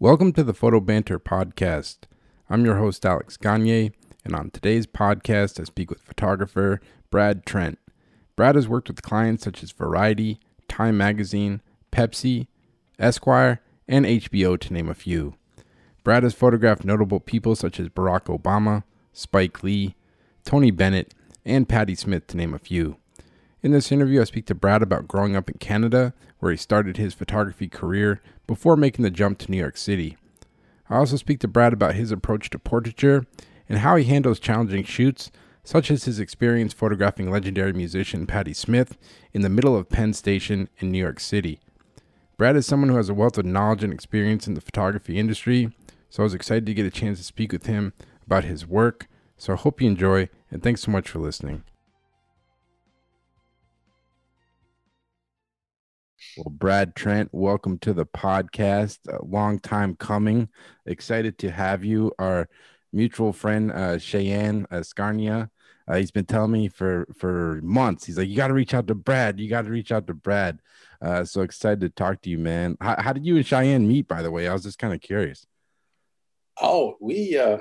Welcome to the Photo Banter podcast. I'm your host, Alex Gagne, and on today's podcast, I speak with photographer Brad Trent. Brad has worked with clients such as Variety, Time Magazine, Pepsi, Esquire, and HBO, to name a few. Brad has photographed notable people such as Barack Obama, Spike Lee, Tony Bennett, and Patti Smith, to name a few. In this interview, I speak to Brad about growing up in Canada, where he started his photography career before making the jump to New York City. I also speak to Brad about his approach to portraiture and how he handles challenging shoots, such as his experience photographing legendary musician Patti Smith in the middle of Penn Station in New York City. Brad is someone who has a wealth of knowledge and experience in the photography industry, so I was excited to get a chance to speak with him about his work. So I hope you enjoy, and thanks so much for listening. Well, Brad Trent, welcome to the podcast. A long time coming. Excited to have you. Our mutual friend, uh, Shayan Asgharnia, uh, he's been telling me for for months. He's like, "You got to reach out to Brad. You got to reach out to Brad." Uh, so excited to talk to you, man. How, how did you and Shayan meet? By the way, I was just kind of curious. Oh, we uh,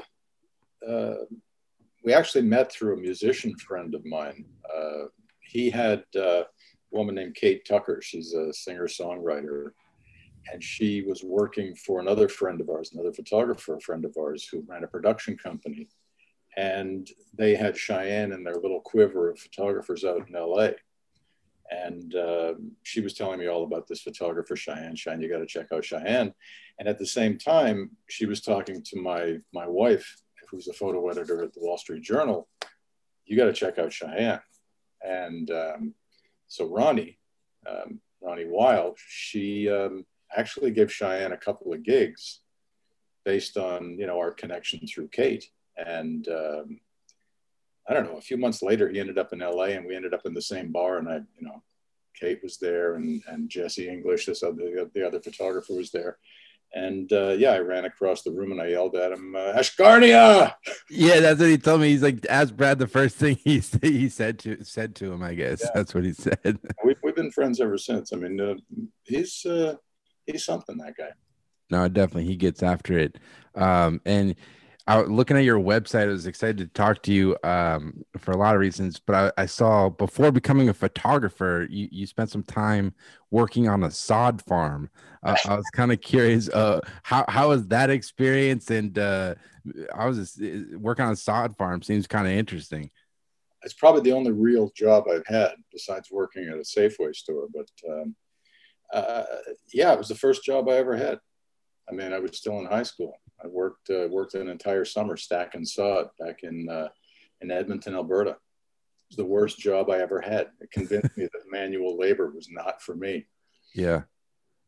uh, we actually met through a musician friend of mine. Uh, he had uh, woman named Kate Tucker. She's a singer songwriter. And she was working for another friend of ours, another photographer friend of ours who ran a production company. And they had Shayan and their little quiver of photographers out in LA. And uh, she was telling me all about this photographer, Shayan. Shayan, you got to check out Shayan. And at the same time, she was talking to my, my wife, who's a photo editor at the Wall Street Journal. You got to check out Shayan. And um, so Ronnie, um, Ronnie Wild, she um, actually gave Shayan a couple of gigs based on you know our connection through Kate. And um, I don't know, a few months later, he ended up in LA, and we ended up in the same bar. And I, you know, Kate was there, and and Jesse English, this other the other photographer was there. And uh, yeah, I ran across the room and I yelled at him, uh, Asgharnia. Yeah, that's what he told me. He's like, ask Brad the first thing he he said to said to him. I guess yeah. that's what he said. We've, we've been friends ever since. I mean, uh, he's uh, he's something that guy. No, definitely, he gets after it. Um, and I looking at your website. I was excited to talk to you um, for a lot of reasons, but I, I, saw before becoming a photographer, you, you spent some time working on a sod farm. Uh, I was kind of curious, uh, how how was that experience? And uh, I was just, uh, working on a sod farm seems kind of interesting. It's probably the only real job I've had besides working at a Safeway store. But um, uh, yeah, it was the first job I ever had. I mean, I was still in high school I worked uh, worked an entire summer stacking sod back in uh, in Edmonton, Alberta. It was the worst job I ever had. It convinced me that manual labor was not for me. Yeah,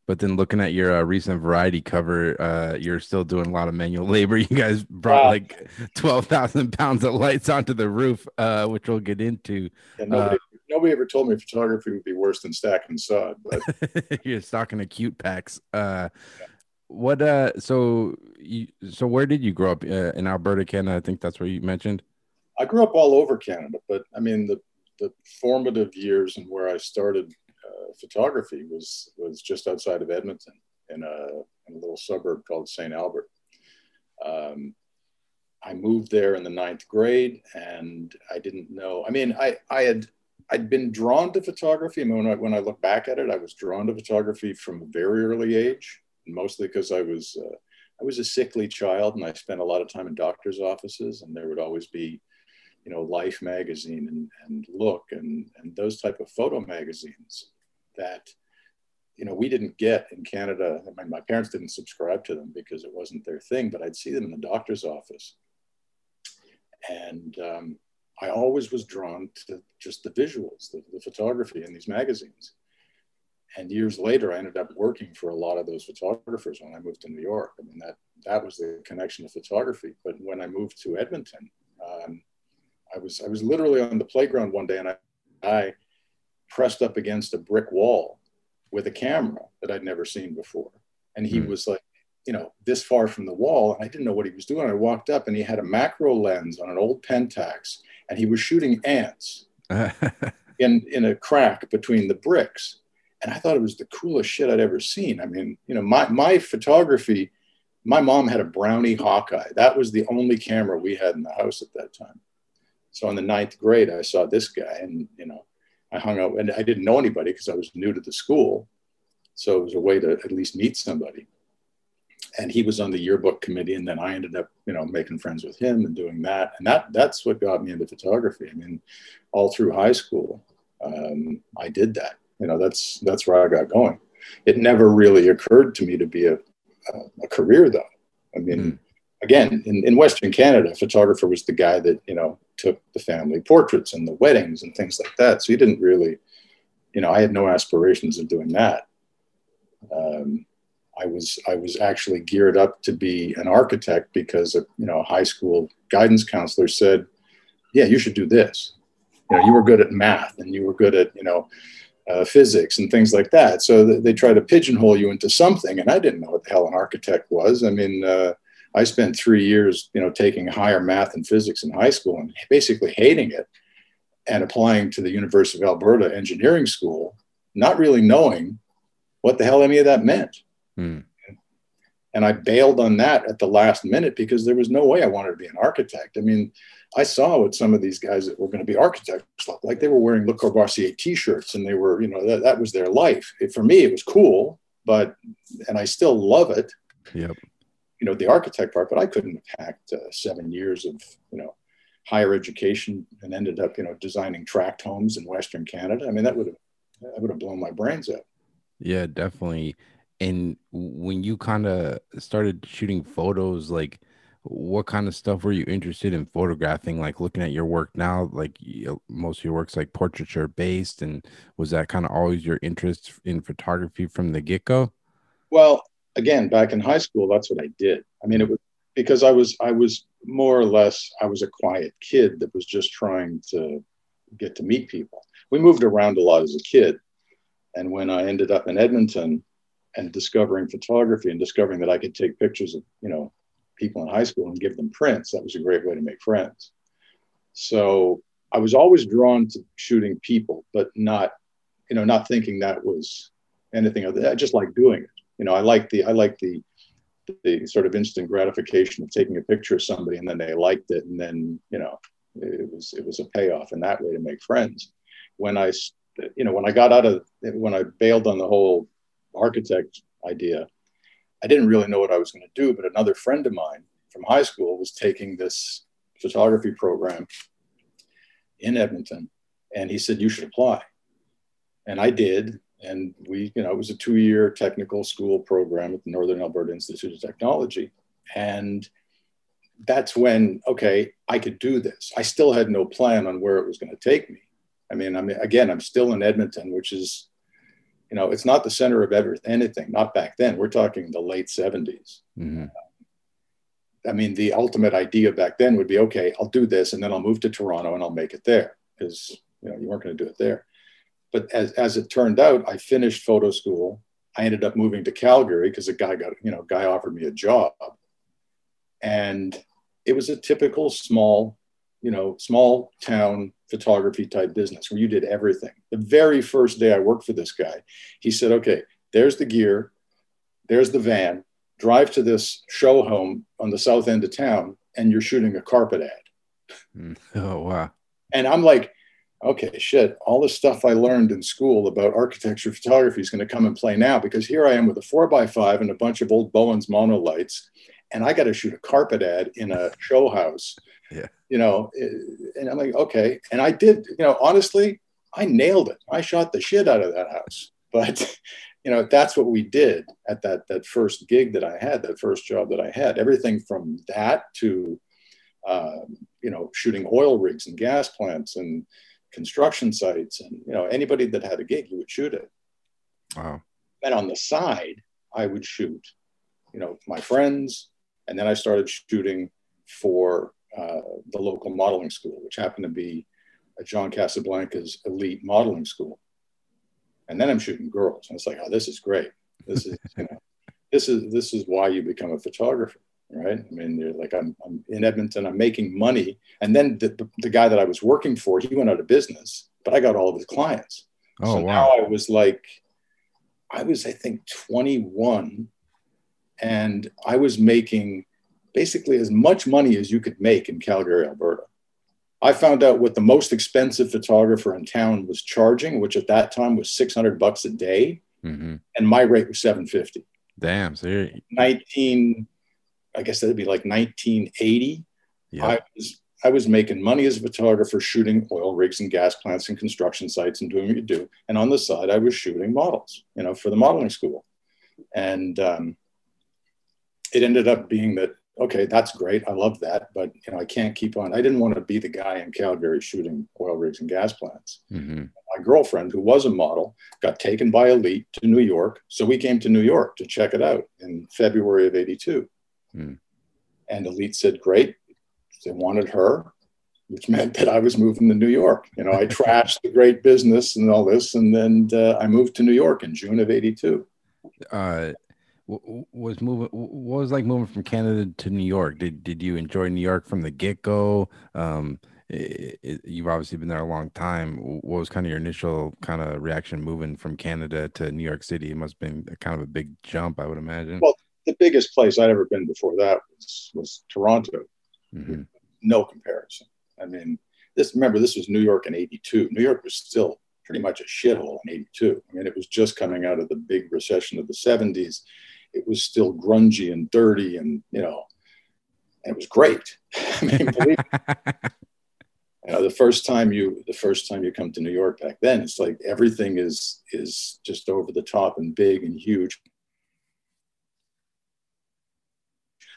but then looking at your uh, recent variety cover, uh, you're still doing a lot of manual labor. You guys brought uh, like twelve thousand pounds of lights onto the roof, uh, which we'll get into. Yeah, nobody, nobody ever told me photography would be worse than stacking sod. But you're stocking acute packs. Uh, yeah what uh so you so where did you grow up uh, in alberta canada? I think that's where you mentioned. I grew up all over canada but i mean the the formative years and where i started uh, photography was was just outside of edmonton in a, in a little suburb called st albert. Um, i moved there in the ninth grade and i didn't know i mean i i had I'd been drawn to photography. I mean, when I, when I look back at it, I was drawn to photography from a very early age mostly because I was uh, I was a sickly child and I spent a lot of time in doctors' offices, and there would always be, you know, Life magazine and, and Look and and those type of photo magazines that, you know, we didn't get in Canada. I mean, my parents didn't subscribe to them because it wasn't their thing, but I'd see them in the doctor's office, and um, I always was drawn to just the visuals, the, the photography in these magazines and years later, I ended up working for a lot of those photographers when I moved to New York. I mean, that that was the connection to photography. But when I moved to Edmonton, um, I was I was literally on the playground one day, and I, I pressed up against a brick wall with a camera that I'd never seen before, and he mm. was like, you know, this far from the wall, and I didn't know what he was doing. I walked up, and he had a macro lens on an old Pentax, and he was shooting ants in in a crack between the bricks and I thought it was the coolest shit I'd ever seen. I mean, you know, my my photography my mom had a Brownie Hawkeye. That was the only camera we had in the house at that time. So in the ninth grade, I saw this guy, and you know, I hung out, and I didn't know anybody because I was new to the school. So it was a way to at least meet somebody. And he was on the yearbook committee, and then I ended up, you know, making friends with him and doing that. And that that's what got me into photography. I mean, all through high school, um, I did that. You know, that's that's where I got going. It never really occurred to me to be a, a, a career, though. I mean, mm. again, in, in Western Canada, photographer was the guy that you know took the family portraits and the weddings and things like that. So he didn't really, you know, I had no aspirations of doing that. Um, I was I was actually geared up to be an architect because a you know a high school guidance counselor said, "Yeah, you should do this." You know, you were good at math and you were good at you know uh, physics and things like that. So th- they try to pigeonhole you into something, and I didn't know what the hell an architect was. I mean, uh, I spent three years, you know, taking higher math and physics in high school and basically hating it, and applying to the University of Alberta Engineering School, not really knowing what the hell any of that meant. Hmm. And I bailed on that at the last minute because there was no way I wanted to be an architect. I mean, I saw what some of these guys that were going to be architects looked like. They were wearing Le Corbusier t-shirts and they were, you know, that, that was their life. It, for me, it was cool, but, and I still love it. Yep. You know, the architect part, but I couldn't have hacked uh, seven years of, you know, higher education and ended up, you know, designing tract homes in Western Canada. I mean, that would have, that would have blown my brains out. Yeah, definitely. And when you kind of started shooting photos, like, what kind of stuff were you interested in photographing like looking at your work now? Like most of your work's like portraiture based and was that kind of always your interest in photography from the get-go? Well again back in high school that's what i did. I mean it mm-hmm. was because i was i was more or less i was a quiet kid that was just trying to get to meet people. We moved around a lot as a kid and when i ended up in edmonton and discovering photography and discovering that i could take pictures of you know people in high school and give them prints. That was a great way to make friends. So I was always drawn to shooting people, but not, you know, not thinking that was anything other. I just like doing it. You know, I like the I like the the sort of instant gratification of taking a picture of somebody and then they liked it and then you know it was it was a payoff in that way to make friends. When I you know when I got out of when I bailed on the whole architect idea, I didn't really know what I was going to do, but another friend of mine from high school was taking this photography program in Edmonton, and he said you should apply, and I did, and we, you know, it was a two-year technical school program at the Northern Alberta Institute of Technology, and that's when okay, I could do this. I still had no plan on where it was going to take me. I mean, I mean, again, I'm still in Edmonton, which is you know, it's not the center of everything, anything, not back then. We're talking the late 70s. Mm-hmm. I mean, the ultimate idea back then would be okay, I'll do this and then I'll move to Toronto and I'll make it there because, you know, you weren't going to do it there. But as, as it turned out, I finished photo school. I ended up moving to Calgary because a guy got, you know, guy offered me a job. And it was a typical small, you know, small town photography type business where you did everything. The very first day I worked for this guy, he said, okay, there's the gear, there's the van, drive to this show home on the south end of town, and you're shooting a carpet ad. Mm. Oh, wow. And I'm like, okay, shit, all the stuff I learned in school about architecture photography is going to come and play now because here I am with a four by five and a bunch of old Bowens monolights, and I got to shoot a carpet ad in a show house yeah. You know, and I'm like, okay. And I did, you know, honestly, I nailed it. I shot the shit out of that house. But, you know, that's what we did at that that first gig that I had, that first job that I had. Everything from that to, um, you know, shooting oil rigs and gas plants and construction sites, and you know, anybody that had a gig, you would shoot it. Wow. And on the side, I would shoot, you know, my friends, and then I started shooting for uh, the local modeling school, which happened to be John Casablancas elite modeling school. And then I'm shooting girls, and it's like, oh, this is great. This is, you know, this is this is why you become a photographer, right? I mean, you're like, I'm, I'm in Edmonton, I'm making money, and then the, the, the, guy that I was working for, he went out of business, but I got all of his clients. Oh, so wow. now I was like, I was, I think, 21 and I was making basically as much money as you could make in Calgary, Alberta. I found out what the most expensive photographer in town was charging, which at that time was 600 bucks a day. Mm-hmm. And my rate was 750. Damn. So you're 19, I guess that'd be like 1980. Yep. I was I was making money as a photographer shooting oil rigs and gas plants and construction sites and doing what you do. And on the side, I was shooting models, you know, for the modeling school. And um, it ended up being that okay, that's great. I love that, but you know, I can't keep on. I didn't want to be the guy in Calgary shooting oil rigs and gas plants. Mm-hmm. My girlfriend, who was a model, got taken by Elite to New York, so we came to New York to check it out in February of '82. Mm. And Elite said, "Great." They wanted her, which meant that I was moving to New York. You know, I trashed the great business and all this, and then uh, I moved to New York in June of '82. Uh, was moving what was like moving from canada to new york? Did did you enjoy new york from the get-go? Um it, it, you've obviously been there a long time. What was kind of your initial kind of reaction moving from canada to new york city? It must have been kind of a big jump i would imagine. Well the biggest place i'd ever been before that was was toronto. Mm-hmm. no comparison. I mean this remember this was new york in 82 new york was still pretty much a shithole in 82 i mean it was just coming out of the big recession of the 70s it was still grungy and dirty and you know and it was great. I mean believe you know the first time you the first time you come to new york back then it's like everything is is just over the top and big and huge.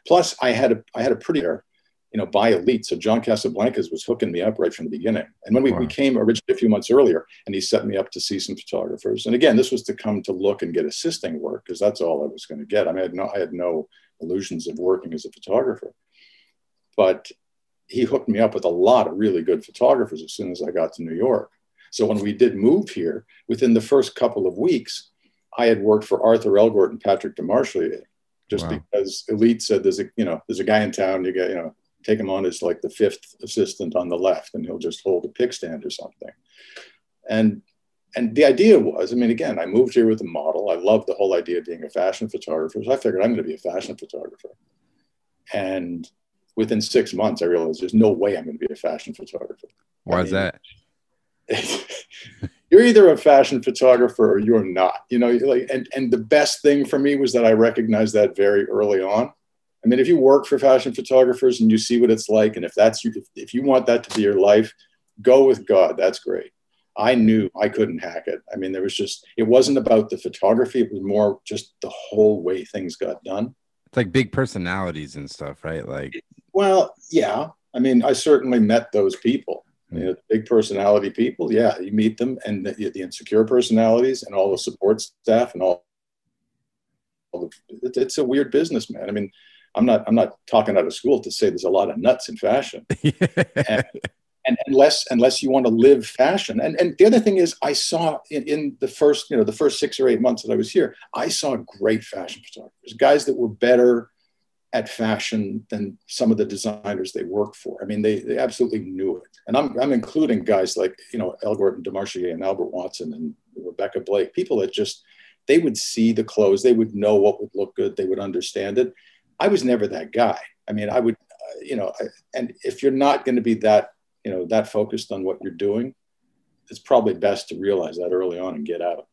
Plus i had a i had a pretty you know, by elite. So John Casablancas was hooking me up right from the beginning. And when we, wow. we came originally a few months earlier, and he set me up to see some photographers. And again, this was to come to look and get assisting work because that's all I was going to get. I mean, I had no, I had no illusions of working as a photographer, but he hooked me up with a lot of really good photographers as soon as I got to New York. So when we did move here, within the first couple of weeks, I had worked for Arthur Elgort and Patrick Demarchelier just wow. because Elite said there's a you know there's a guy in town you get you know take him on as like the fifth assistant on the left and he'll just hold a pick stand or something. And and the idea was i mean again i moved here with a model. I love the whole idea of being a fashion photographer. So i figured i'm going to be a fashion photographer. And within six months i realized there's no way i'm going to be a fashion photographer. Why I is that? You're either a fashion photographer or you're not you know like and and the best thing for me was that i recognized that very early on I mean, if you work for fashion photographers and you see what it's like, and if that's you, if, you want that to be your life, go with God. That's great. I knew I couldn't hack it. I mean, there was just, it wasn't about the photography. It was more just the whole way things got done. It's like big personalities and stuff, right? Like, well, yeah. I mean, I certainly met those people. You know, mm-hmm. big personality people. Yeah, you meet them and the, the insecure personalities and all the support staff and all. all the, it's a weird business, man. I mean, I'm not I'm not talking out of school to say there's a lot of nuts in fashion. and, and, unless unless you want to live fashion. And and the other thing is I saw in, in the first, you know, the first six or eight months that I was here, I saw great fashion photographers, guys that were better at fashion than some of the designers they worked for. I mean, they, they absolutely knew it. And I'm, I'm including guys like, you know, Elgort and Demarchelier and Albert Watson and Rebecca Blake, people that just, they would see the clothes, they would know what would look good, they would understand it. I was never that guy. I mean, I would, uh, you know, I, and if you're not going to be that, you know, that focused on what you're doing, it's probably best to realize that early on and get out.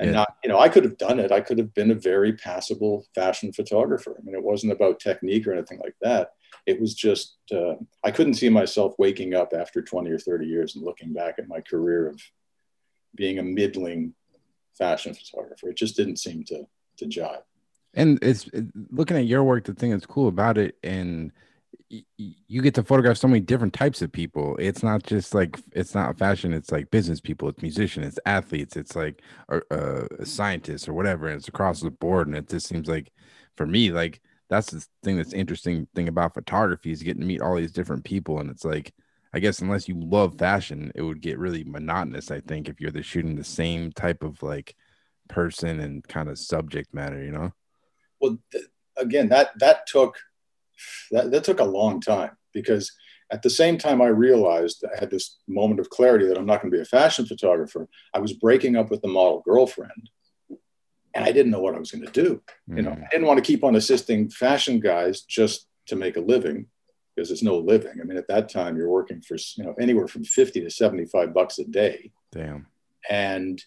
And yeah. not, you know, I could have done it. I could have been a very passable fashion photographer. I mean, it wasn't about technique or anything like that. It was just, uh, I couldn't see myself waking up after 20 or 30 years and looking back at my career of being a middling fashion photographer. It just didn't seem to, to jive and it's looking at your work the thing that's cool about it and you get to photograph so many different types of people. It's not just like it's not fashion it's like business people it's musicians it's athletes it's like a, a scientist or whatever and it's across the board and it just seems like for me like that's the thing that's interesting thing about photography is getting to meet all these different people and it's like i guess unless you love fashion it would get really monotonous i think if you're the shooting the same type of like person and kind of subject matter you know well, th- again, that that took that, that took a long time because at the same time I realized I had this moment of clarity that I'm not going to be a fashion photographer. I was breaking up with the model girlfriend, and I didn't know what I was going to do. Mm-hmm. You know, mm. I didn't want to keep on assisting fashion guys just to make a living because there's no living. I mean, at that time, you're working for you know anywhere from fifty to seventy-five bucks a day. Damn. And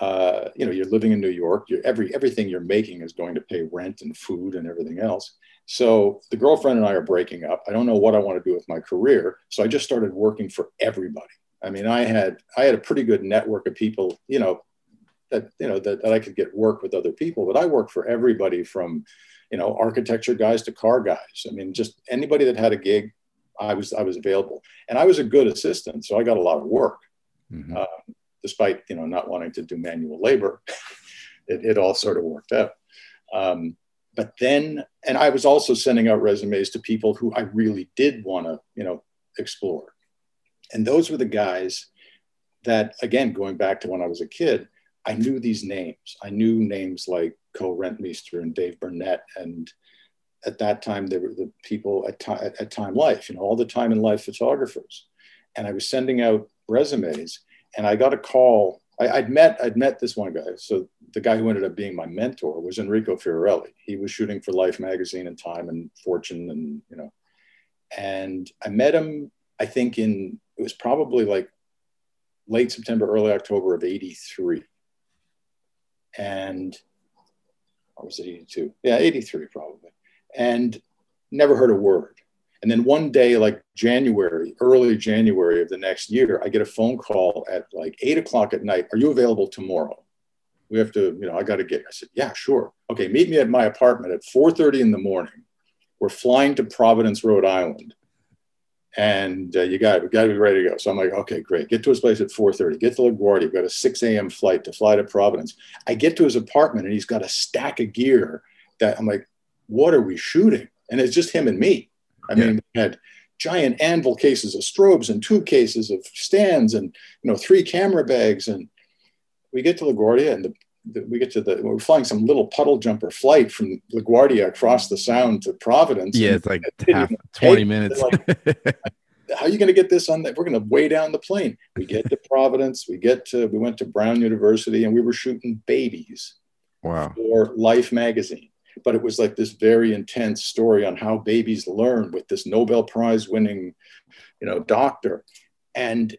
uh, you know, you're living in New York. You're, every everything you're making is going to pay rent and food and everything else. So the girlfriend and I are breaking up. I don't know what I want to do with my career, so I just started working for everybody. I mean, I had I had a pretty good network of people, you know, that you know that, that I could get work with other people, but I worked for everybody from, you know, architecture guys to car guys. I mean, just anybody that had a gig, I was I was available, and I was a good assistant, so I got a lot of work, mm-hmm. uh, despite you know not wanting to do manual labor. it, it all sort of worked out. Um, but then, and I was also sending out resumes to people who I really did want to, you know, explore. And those were the guys that, again, going back to when I was a kid, I knew these names. I knew names like Co Rentmeester and Dave Burnett. And at that time, they were the people at, at Time Life, you know, all the Time in Life photographers. And I was sending out resumes and I got a call. I, would met, I'd met this one guy. So the guy who ended up being my mentor was Enrico Ferorelli. He was shooting for Life magazine and Time and Fortune and, you know, and I met him, I think in it was probably like late September, early October of 83. And or was it 82? Yeah, 83 probably. And never heard a word. And then one day, like January, early January of the next year, I get a phone call at like eight o'clock at night. Are you available tomorrow? We have to, you know, I got to get. I said, yeah, sure. Okay, meet me at my apartment at 4:30 in the morning. We're flying to Providence, Rhode Island and uh, you got got to be ready to go. So I'm like, okay, great. Get to his place at 4:30. Get to LaGuardia. We've got a 6 a.m. flight to fly to Providence. I get to his apartment and he's got a stack of gear that I'm like, what are we shooting? And it's just him and me. I yeah. mean, we had giant anvil cases of strobes and tube cases of stands and you know three camera bags and we get to LaGuardia and the we get to the we're flying some little puddle jumper flight from LaGuardia across the Sound to Providence. Yeah, it's like half, ah, twenty minutes. Like, How are you going to get this on that? We're going to weigh down the plane. We get to Providence. We get to we went to Brown University and we were shooting babies. Wow. For Life magazine. But it was like this very intense story on how babies learn with this Nobel Prize winning, you know, doctor. And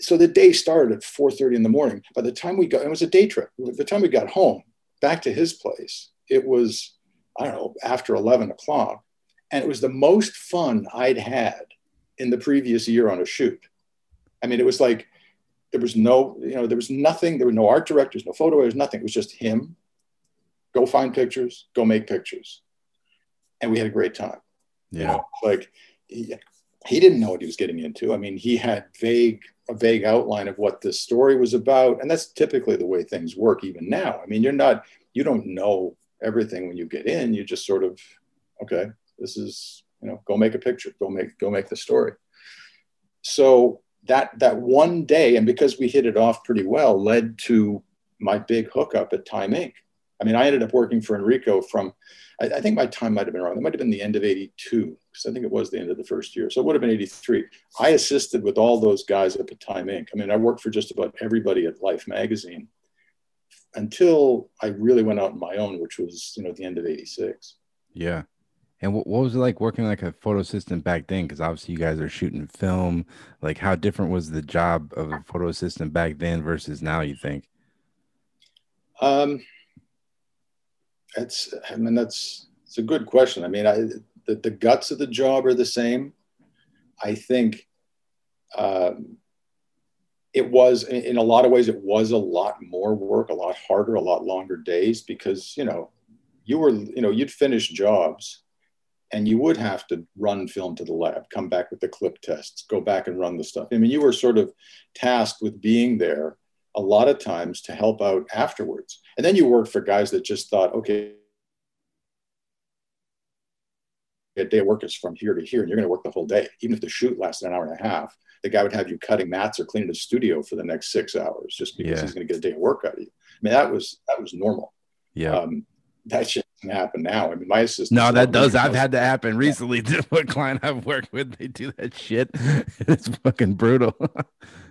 so the day started at 4.30 in the morning. By the time we got it was a day trip. By the time we got home back to his place it was i don't know after 11 o'clock. And it was the most fun i'd had in the previous year on a shoot. I mean it was like there was no you know there was nothing there were no art directors no photo editors nothing. It was just him go find pictures go make pictures and we had a great time yeah you know, like he, he didn't know what he was getting into i mean he had vague a vague outline of what this story was about. And that's typically the way things work even now. I mean, you're not, you don't know everything when you get in. You just sort of, okay, this is, you know, go make a picture, go make, go make the story. So that, that one day, and because we hit it off pretty well, led to my big hookup at Time Inc. I mean, I ended up working for Enrico from, I, I think my time might have been wrong. It might have been the end of 82 because I think it was the end of the first year. So it would have been 83. I assisted with all those guys at the Time Inc. I mean, I worked for just about everybody at Life magazine until I really went out on my own, which was, you know, the end of 86. Yeah. And what, what was it like working like a photo assistant back then? Because obviously you guys are shooting film. Like, how different was the job of a photo assistant back then versus now? You think? Um, that's. I mean, that's. It's a good question. I mean, I the, the guts of the job are the same. I think um, it was, in a lot of ways, it was a lot more work, a lot harder, a lot longer days because, you know, you were, you know, you'd finish jobs and you would have to run film to the lab, come back with the clip tests, go back and run the stuff. I mean, you were sort of tasked with being there a lot of times to help out afterwards. And then you worked for guys that just thought, okay, a day of work is from here to here, and you're going to work the whole day. Even if the shoot lasted an hour and a half, the guy would have you cutting mats or cleaning the studio for the next six hours just because yeah. he's going to get a day of work out of you. I mean, that was that was normal. Yeah. Um, that shit happen now. I mean, my assistant. No, that does. I've had to happen recently. To what client I've worked with, they do that shit. it's fucking brutal.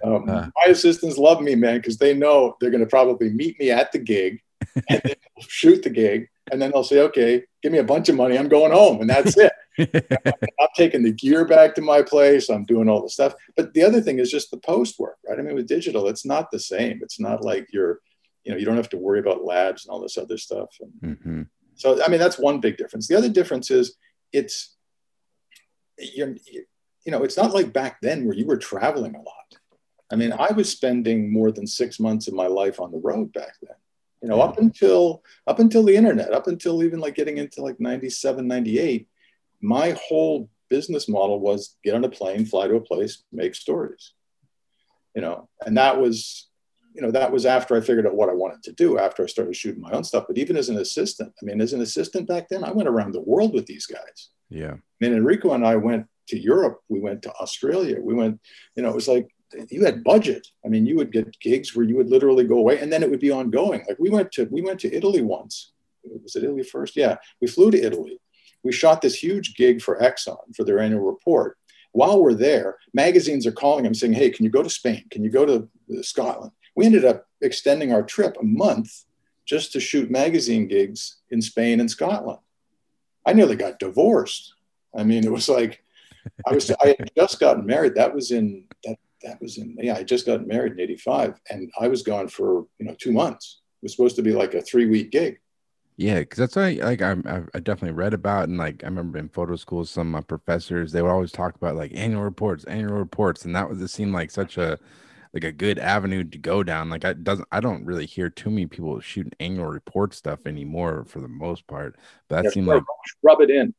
um, uh, my assistants love me, man, because they know they're going to probably meet me at the gig and then shoot the gig, and then they'll say, "Okay, give me a bunch of money. I'm going home," and that's it. I'm taking the gear back to my place. I'm doing all the stuff. But the other thing is just the post work, right? I mean, with digital, it's not the same. It's not like you're, you know, you don't have to worry about labs and all this other stuff. And mm-hmm. So, I mean, that's one big difference. The other difference is it's, you're, you know, it's not like back then where you were traveling a lot. I mean, I was spending more than six months of my life on the road back then. You know, up until up until the internet, up until even like getting into like 97, 98, my whole business model was get on a plane, fly to a place, make stories. You know, and that was, you know, that was after I figured out what I wanted to do, after I started shooting my own stuff. But even as an assistant, I mean, as an assistant back then, I went around the world with these guys. Yeah. I mean, Enrico and I went to Europe, we went to Australia, we went, you know, it was like you had budget. I mean, you would get gigs where you would literally go away and then it would be ongoing. Like we went to we went to Italy once. Was it Italy first? Yeah. We flew to Italy. We shot this huge gig for Exxon for their annual report. While we're there, magazines are calling them saying, Hey, can you go to Spain? Can you go to Scotland? We ended up extending our trip a month just to shoot magazine gigs in Spain and Scotland. I nearly got divorced. I mean, it was like I was I had just gotten married. That was in that that was in yeah, I just got married in 85 and I was gone for you know two months. It was supposed to be like a three week gig. Yeah, because that's what I like. I, I definitely read about, and like I remember in photo school, some of my professors they would always talk about like annual reports, annual reports, and that was it seemed like such a like a good avenue to go down. Like I doesn't I don't really hear too many people shooting annual report stuff anymore for the most part. But that yeah, seemed like rub it in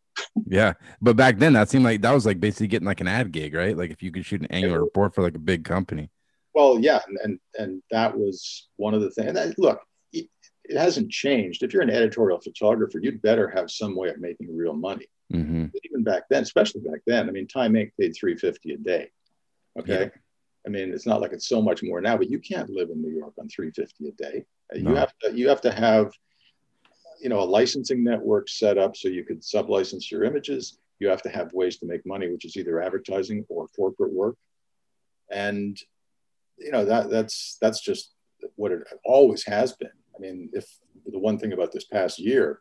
yeah, but back then that seemed like that was like basically getting like an ad gig, right? Like if you could shoot an annual report for like a big company. Well, yeah, and and, and that was one of the things. And that, look, it, it, hasn't changed. If you're an editorial photographer, you'd better have some way of making real money. Mm-hmm. Even back then, especially back then, I mean, Time Inc. paid three fifty a day. Okay. Yeah. I mean, it's not like it's so much more now, but you can't live in New York on 350 a day. Uh, no. You have to you have to have you know a licensing network set up so you could sublicense your images you have to have ways to make money which is either advertising or corporate work and you know that that's that's just what it always has been i mean if the one thing about this past year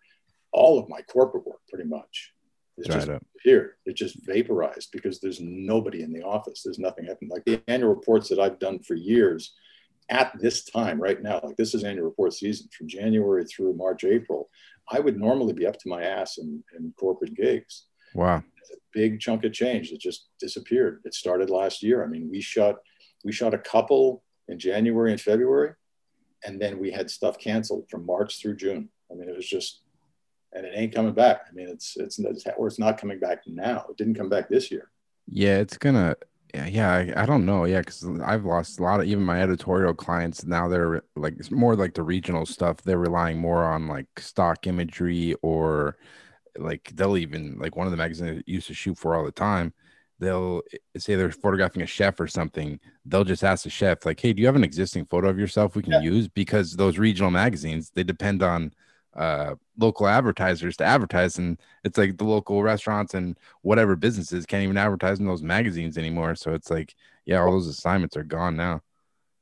all of my corporate work pretty much is just here it just vaporized because there's nobody in the office there's nothing happening like the annual reports that i've done for years at this time right now, like this is annual report season from January through March, April, I would normally be up to my ass in, in corporate gigs. Wow. It's a big chunk of change that just disappeared. It started last year. I mean, we shot we shot a couple in January and February, and then we had stuff canceled from March through June. I mean, it was just and it ain't coming back. I mean, it's it's it's or it's not coming back now. It didn't come back this year. Yeah, it's gonna yeah, yeah I, I, don't know. Yeah, because I've lost a lot of even my editorial clients. Now they're like it's more like the regional stuff. They're relying more on like stock imagery or like they'll even like one of the magazines I used to shoot for all the time. They'll eh, say they're photographing a chef or something. They'll just ask the chef, like, "Hey, do you have an existing photo of yourself we can yeah. use?" Because those regional magazines they depend on uh, local advertisers to advertise and it's like the local restaurants and whatever businesses can't even advertise in those magazines anymore. So it's like yeah all those assignments are gone now.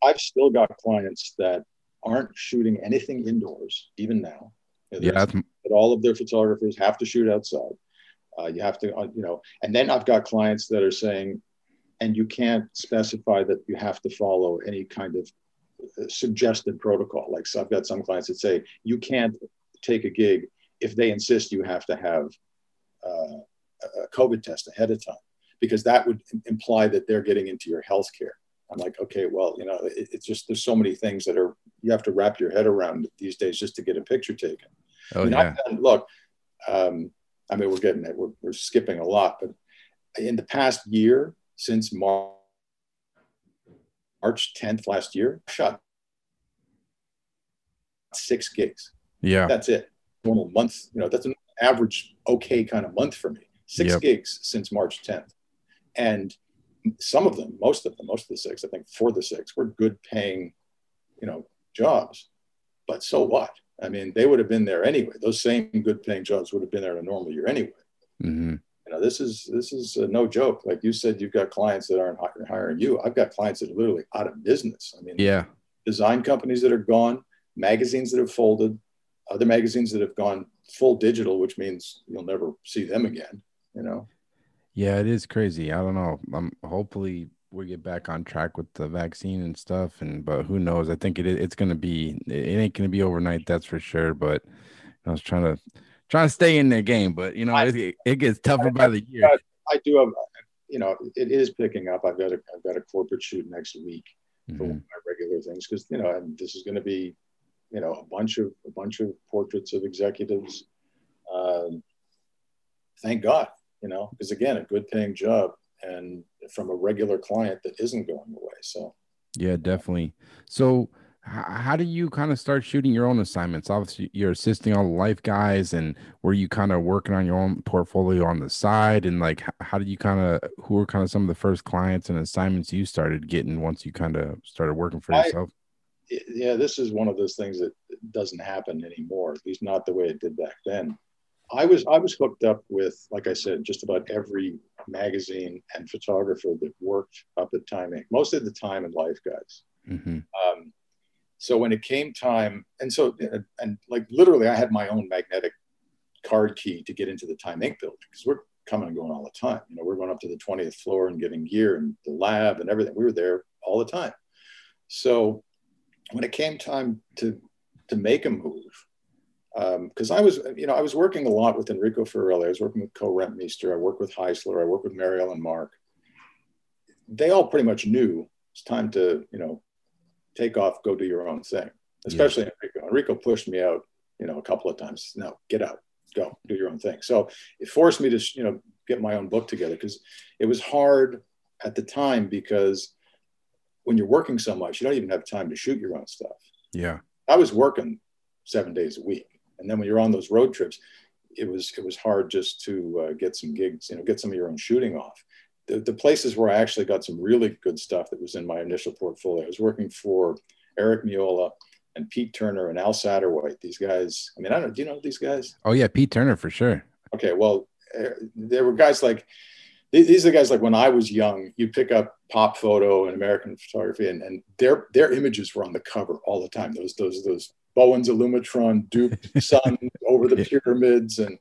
I've still got clients that aren't shooting anything indoors even now. Yeah all of their photographers have to shoot outside. Uh, you have to uh, you know and then i've got clients that are saying and you can't specify that you have to follow any kind of uh, suggested protocol. Like so i've got some clients that say you can't take a gig if they insist you have to have uh, a COVID test ahead of time, because that would imply that they're getting into your health care. I'm like, okay, well, you know, it, it's just there's so many things that are you have to wrap your head around these days just to get a picture taken. Oh yeah. look, um, I mean, we're getting it. We're, we're skipping a lot, but in the past year, since March, March 10th last year, shot six gigs. Yeah. That's it. Normal month, you know, that's an average okay kind of month for me. Six yep. gigs since March 10th. And some of them, most of them, most of the six, I think for the six, were good paying, you know, jobs. But so what? I mean, they would have been there anyway. Those same good paying jobs would have been there in a normal year anyway. Mm-hmm. You know, this is this is uh, no joke. Like you said, you've got clients that aren't hiring you. I've got clients that are literally out of business. I mean, yeah, design companies that are gone, magazines that have folded, other magazines that have gone full digital, which means you'll never see them again. You know. Yeah, it is crazy. I don't know. I'm hopefully we get back on track with the vaccine and stuff, and but who knows? I think it it's going to be it ain't going to be overnight, that's for sure. But I was trying to trying to stay in the game, but you know I, it, it, gets tougher I, by the year. I, I, do have, you know, it is picking up. I've got a I've got a corporate shoot next week mm-hmm. for my regular things because you know, this is going to be, you know, a bunch of a bunch of portraits of executives. Um, thank God, you know, because again, a good paying job and from a regular client that isn't going away. So, yeah, definitely. So, how do you kind of start shooting your own assignments? Obviously, you're assisting all the life guys, and were you kind of working on your own portfolio on the side? And like, how did you kind of, who were kind of some of the first clients and assignments you started getting once you kind of started working for yourself? I, yeah, this is one of those things that doesn't happen anymore, at least not the way it did back then. I was I was hooked up with, like I said, just about every magazine and photographer that worked up at Time Inc. Most of the time in Life Guys. Mm-hmm. Um, so when it came time, and so and like literally, I had my own magnetic card key to get into the Time Inc. building because we're coming and going all the time. You know, we're going up to the 20th floor and getting gear and the lab and everything. We were there all the time. So when it came time to to make a move, because um, I was, you know, I was working a lot with Enrico Ferorelli. I was working with Co Rentmeester. I worked with Heisler. I worked with Mary Ellen Mark. They all pretty much knew it's time to, you know, take off, go do your own thing. Especially yeah. Enrico. Enrico pushed me out, you know, a couple of times. No, get out, go, do your own thing. So it forced me to, you know, get my own book together because it was hard at the time because when you're working so much, you don't even have time to shoot your own stuff. Yeah. I was working seven days a week and then when you're on those road trips, it was it was hard just to uh, get some gigs, you know, get some of your own shooting off. The, the places where I actually got some really good stuff that was in my initial portfolio. I was working for Eric Meola and Pete Turner and Al Satterwhite. These guys, I mean, I don't. Do you know these guys? Oh yeah, Pete Turner for sure. Okay, well, uh, there were guys like these are the guys like when I was young, you'd pick up pop photo and American photography, and, and their their images were on the cover all the time. Those those those Bowen's Alumitron, Duke Sun over the pyramids, and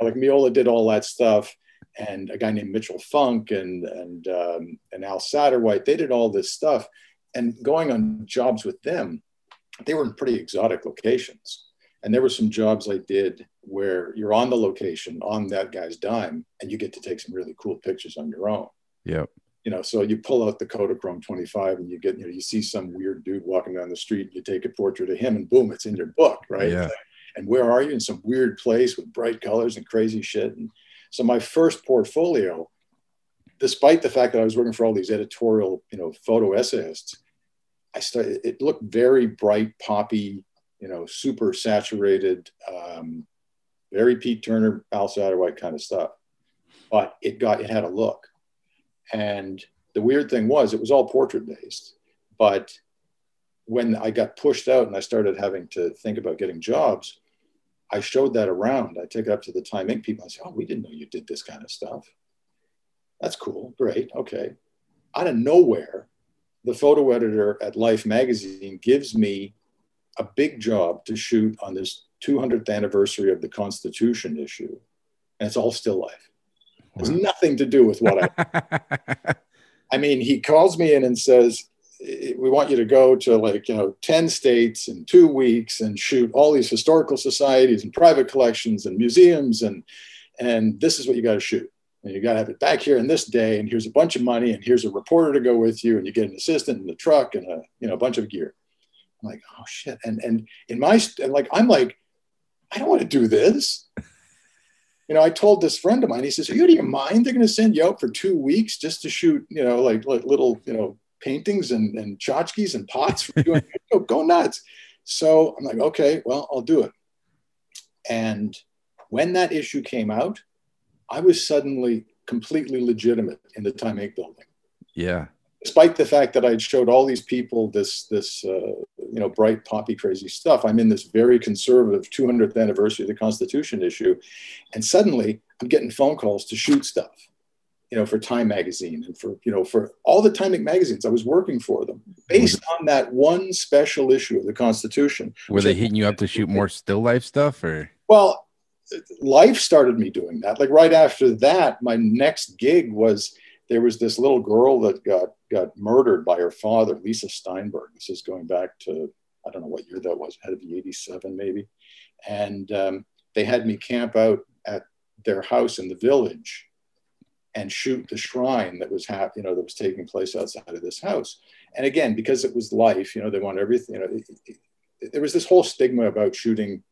like Meola did all that stuff. And a guy named Mitchell Funk and and um, and Al Satterwhite, they did all this stuff. And going on jobs with them, they were in pretty exotic locations. And there were some jobs I did where you're on the location on that guy's dime, and you get to take some really cool pictures on your own. Yep you know, so you pull out the Kodachrome 25 and you get, you know, you see some weird dude walking down the street, you take a portrait of him and boom, it's in your book, right? Yeah. And where are you in some weird place with bright colors and crazy shit? And so my first portfolio, despite the fact that I was working for all these editorial, you know, photo essayists, I started, it looked very bright, poppy, you know, super saturated, um, very Pete Turner, Al Satterwhite kind of stuff. But it got, it had a look and the weird thing was, it was all portrait based. But when I got pushed out and I started having to think about getting jobs, I showed that around. I take it up to the Time Inc. people. I say, "Oh, we didn't know you did this kind of stuff. That's cool, great, okay." Out of nowhere, the photo editor at Life magazine gives me a big job to shoot on this 200th anniversary of the Constitution issue, and it's all still life has nothing to do with what I. I mean, he calls me in and says, eh, "We want you to go to like you know ten states in two weeks and shoot all these historical societies and private collections and museums and and this is what you got to shoot." And you got to have it back here in this day, and here's a bunch of money, and here's a reporter to go with you, and you get an assistant in the truck and a you know a bunch of gear. I'm like, oh shit! And and in my and like I'm like, I don't want to do this you know, I told this friend of mine, he says, Are you out of your mind? They're going to send you out for two weeks just to shoot, you know, like, like little, you know, paintings and, and tchotchkes and pots for doing go, go nuts. So I'm like, okay, well, I'll do it. And when that issue came out, I was suddenly completely legitimate in the Time Inc. building. Yeah despite the fact that I'd showed all these people this this uh, you know bright poppy crazy stuff, I'm in this very conservative 200th anniversary of the Constitution issue, and suddenly I'm getting phone calls to shoot stuff. you know, for Time Magazine and for, you know, for all the Time magazines. I was working for them based on that one special issue of the Constitution. Were they hitting you up to shoot more still life stuff or? Well, life started me doing that. Like right after that, my next gig was there was this little girl that got got murdered by her father, Lisa Steinberg. This is going back to I don't know what year that was, had to be 87 maybe. And um, they had me camp out at their house in the village and shoot the shrine that was hap- you know that was taking place outside of this house. And again, because it was life, you know, they want everything. You know, it, it, it, there was this whole stigma about shooting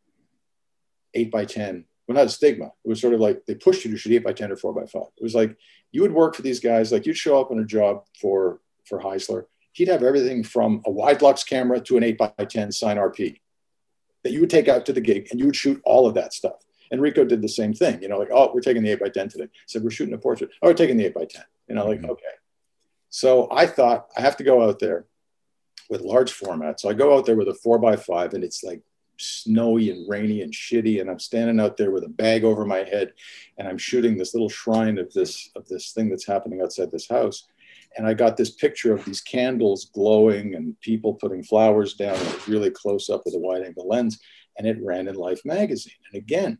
eight by ten. Well, not a stigma. It was sort of like they pushed you to shoot eight by ten or four by five. It was like you would work for these guys. Like you'd show up on a job for for Heisler. He'd have everything from a Widelux camera to an eight by ten Sinar P that you would take out to the gig, and you would shoot all of that stuff. Enrico did the same thing, you know, like, oh, we're taking the 8 by 10 today. said, we're shooting a portrait. Oh, we're taking the 8 by 10 You know, like, mm-hmm. okay. So I thought I have to go out there with large format. So I go out there with a 4 by 5 and it's like snowy and rainy and shitty. And I'm standing out there with a bag over my head and I'm shooting this little shrine of this, of this thing that's happening outside this house. And I got this picture of these candles glowing and people putting flowers down. Really close up with a wide angle lens and it ran in Life magazine. And again,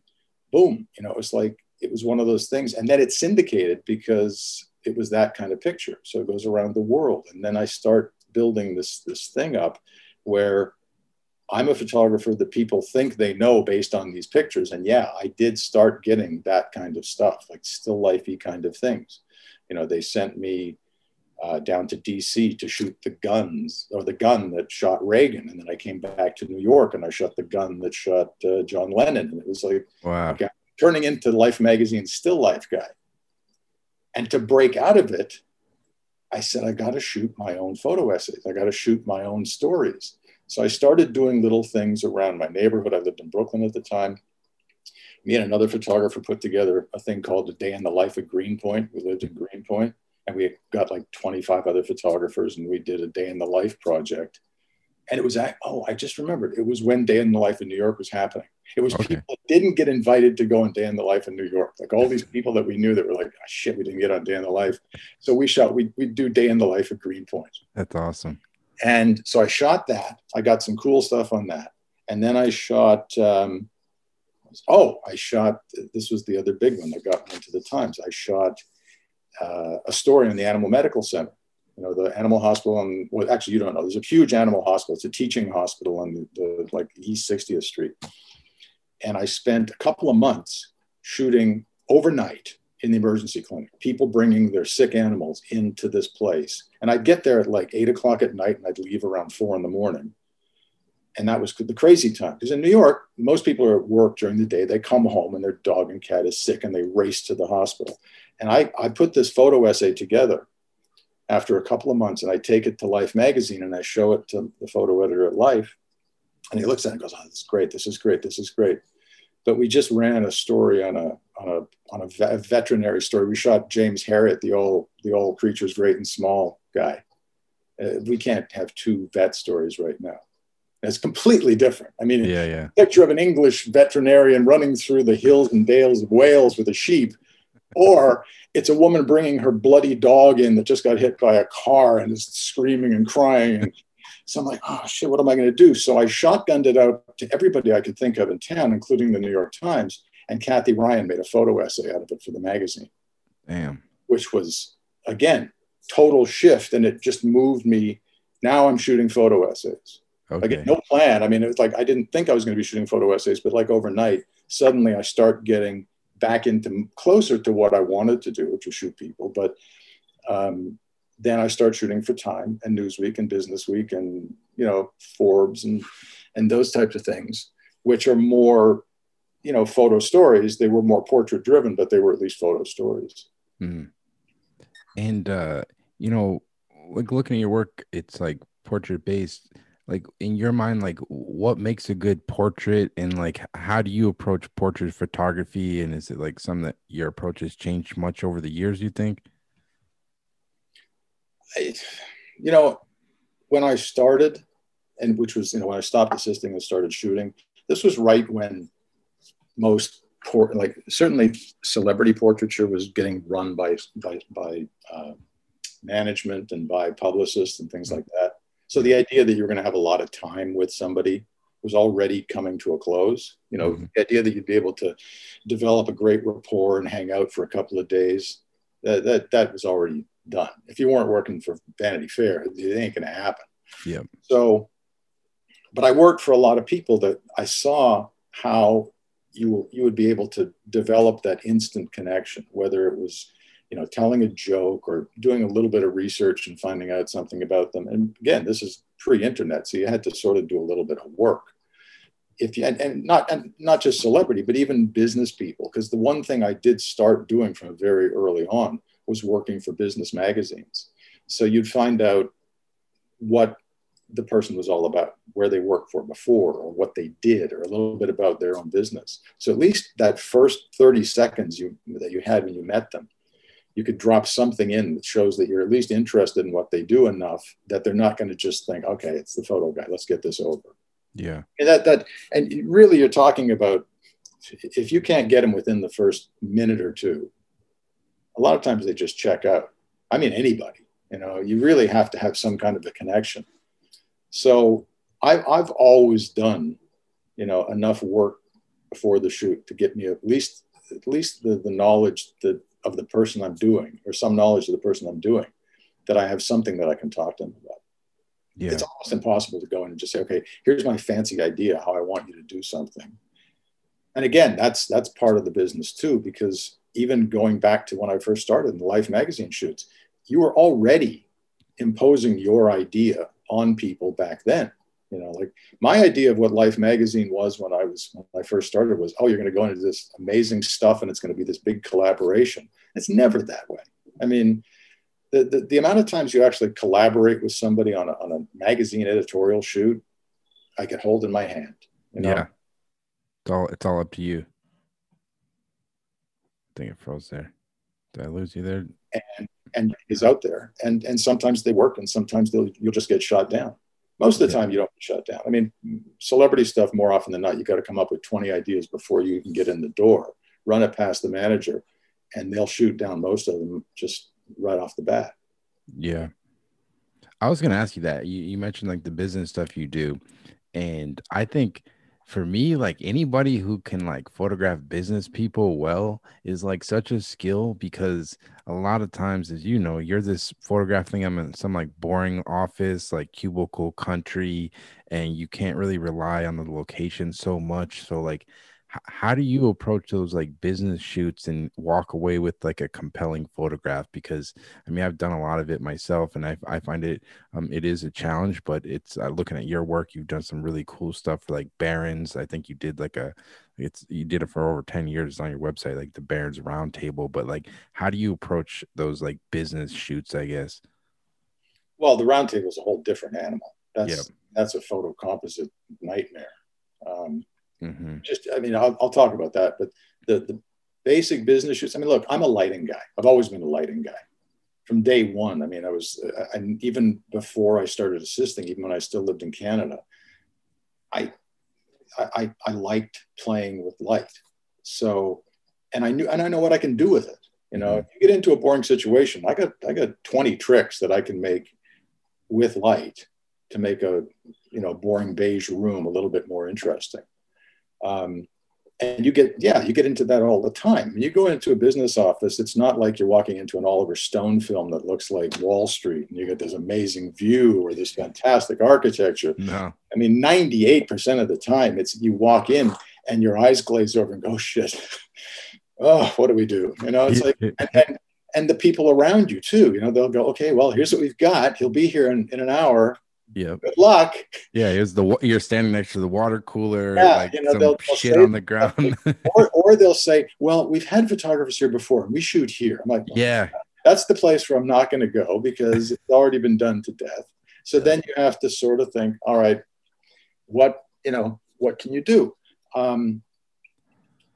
boom, you know, it was like, it was one of those things. And then it syndicated because it was that kind of picture. So it goes around the world. And then I start building this, this thing up where I'm a photographer that people think they know based on these pictures. And yeah, I did start getting that kind of stuff, like still lifey kind of things. You know, they sent me uh, down to DC to shoot the guns or the gun that shot Reagan. And then I came back to New York and I shot the gun that shot uh, John Lennon. And it was like, wow. Okay, turning into Life magazine still life guy. And to break out of it, I said, I got to shoot my own photo essays. I got to shoot my own stories. So I started doing little things around my neighborhood. I lived in Brooklyn at the time. Me and another photographer put together a thing called A Day in the Life of Greenpoint. We lived in Greenpoint and we got like 25 other photographers and we did a day in the life project and it was oh i just remembered it was when day in the life in new york was happening it was okay. people that didn't get invited to go on day in the life in new york like all these people that we knew that were like oh, shit we didn't get on day in the life so we shot we we do day in the life at greenpoint that's awesome and so i shot that i got some cool stuff on that and then i shot um, oh i shot this was the other big one that got me into the times i shot uh, a story on the Animal Medical Center. You know, the animal hospital on, well, actually, you don't know. There's a huge animal hospital. It's a teaching hospital on the, the like East 60th Street. And I spent a couple of months shooting overnight in the emergency clinic, people bringing their sick animals into this place. And I'd get there at like eight o'clock at night and I'd leave around four in the morning. And that was the crazy time. Because in New York, most people are at work during the day. They come home and their dog and cat is sick and they race to the hospital. And I, I put this photo essay together after a couple of months and I take it to Life magazine and I show it to the photo editor at Life. And he looks at it and goes, Oh, this is great. This is great. This is great. But we just ran a story on a on a on a veterinary story. We shot James Herriot, the old the old creatures great and small guy. Uh, we can't have two vet stories right now. It's completely different. I mean, yeah, yeah. Picture of an English veterinarian running through the hills and dales of Wales with a sheep or it's a woman bringing her bloody dog in that just got hit by a car and is screaming and crying. And so I'm like, oh shit, what am I going to do? So I shotgunned it out to everybody I could think of in town, including the New York Times. And Kathy Ryan made a photo essay out of it for the magazine. Damn. Which was, again, total shift. And it just moved me. Now I'm shooting photo essays. Okay. Like no plan. I mean, it was like I didn't think I was going to be shooting photo essays, but like overnight, suddenly I start getting back into closer to what I wanted to do, which was shoot people. But um, then I start shooting for Time and Newsweek and Business Week and you know Forbes and and those types of things, which are more you know photo stories. They were more portrait driven, but they were at least photo stories. Mm. And uh, you know, like looking at your work, it's like portrait based like in your mind like what makes a good portrait and like how do you approach portrait photography and is it like something that your approach has changed much over the years you think I, you know when i started and which was you know when i stopped assisting and started shooting this was right when most port, like certainly celebrity portraiture was getting run by by, by uh, management and by publicists and things like that. So the idea that you're going to have a lot of time with somebody was already coming to a close. You know, mm-hmm. the idea that you'd be able to develop a great rapport and hang out for a couple of days, that that, that was already done. If you weren't working for Vanity Fair, it ain't going to happen. Yeah. So, but I worked for a lot of people that I saw how you you would be able to develop that instant connection, whether it was you know telling a joke or doing a little bit of research and finding out something about them. And again, this is pre-internet, so you had to sort of do a little bit of work. If you and, and not and not just celebrity, but even business people, because the one thing I did start doing from very early on was working for business magazines. So you'd find out what the person was all about, where they worked for before, or what they did, or a little bit about their own business. So at least that first 30 seconds you, that you had when you met them, you could drop something in that shows that you're at least interested in what they do enough that they're not going to just think, okay, it's the photo guy, let's get this over. Yeah. And that that and really you're talking about if you can't get them within the first minute or two, a lot of times they just check out. I mean anybody, you know, you really have to have some kind of a connection. So I've, I've always done, you know, enough work before the shoot to get me at least at least the, the knowledge that of the person I'm doing or some knowledge of the person I'm doing that I have something that I can talk to them about. Yeah. It's almost impossible to go in and just say, okay, here's my fancy idea how I want you to do something. And again, that's that's part of the business too, because even going back to when I first started in the Life magazine shoots, you were already imposing your idea on people back then. You know, like my idea of what Life magazine was when I was when I first started was, oh, you're going to go into this amazing stuff and it's going to be this big collaboration. It's never that way. I mean, the, the, the amount of times you actually collaborate with somebody on a, on a magazine editorial shoot, I could hold in my hand. You know? Yeah, it's all it's all up to you. I think it froze there. Did I lose you there? And and is out there. And and sometimes they work and sometimes they'll you'll just get shot down. Most of the time you don't get shut down. I mean, celebrity stuff more often than not, you got to come up with 20 ideas before you can get in the door, run it past the manager, and they'll shoot down most of them just right off the bat. Yeah. I was gonna ask you that. You, you mentioned like the business stuff you do. And I think for me like anybody who can like photograph business people well is like such a skill because a lot of times as you know you're this photographing them in some like boring office like cubicle country and you can't really rely on the location so much. So like how do you approach those like business shoots and walk away with like a compelling photograph? Because i mean i've done a lot of it myself and i, I find it um it is a challenge but it's uh, looking at your work you've done some really cool stuff for like barron's. I think you did like a it's you did it for over 10 years. On your website like the barron's roundtable but like how do you approach those like business shoots i guess? Well the roundtable is a whole different animal. That's yep. that's a photo composite nightmare. Um, Mm-hmm. Just, I mean, I'll, I'll, talk about that, but the, the basic business shoots. I mean, look, I'm a lighting guy. I've always been a lighting guy from day one. I mean, I was, I, even before I started assisting, even when I still lived in Canada, I, I, I liked playing with light. So, and I knew, and I know what I can do with it. You know, mm-hmm. if you get into a boring situation, I got, I got 20 tricks that I can make with light to make a, you know, boring beige room a little bit more interesting. Um, and you get, yeah, you get into that all the time. When you go into a business office, it's not like you're walking into an Oliver Stone film that looks like Wall Street and you get this amazing view or this fantastic architecture. No. I mean, 98% of the time, it's you walk in and your eyes glaze over and go, shit, oh, what do we do? You know, it's like, and, and, and the people around you too, you know, they'll go, okay, well, here's what we've got. He'll be here in, in an hour yeah. Good luck. Yeah, it's the you're standing next to the water cooler, yeah, like you know, some they'll, they'll shit on the ground. or, or they'll say, "Well, we've had photographers here before, and we shoot here." I'm like, "Yeah, that's the place where I'm not going to go because it's already been done to death." So then you have to sort of think, "All right, what you know, what can you do?" Um,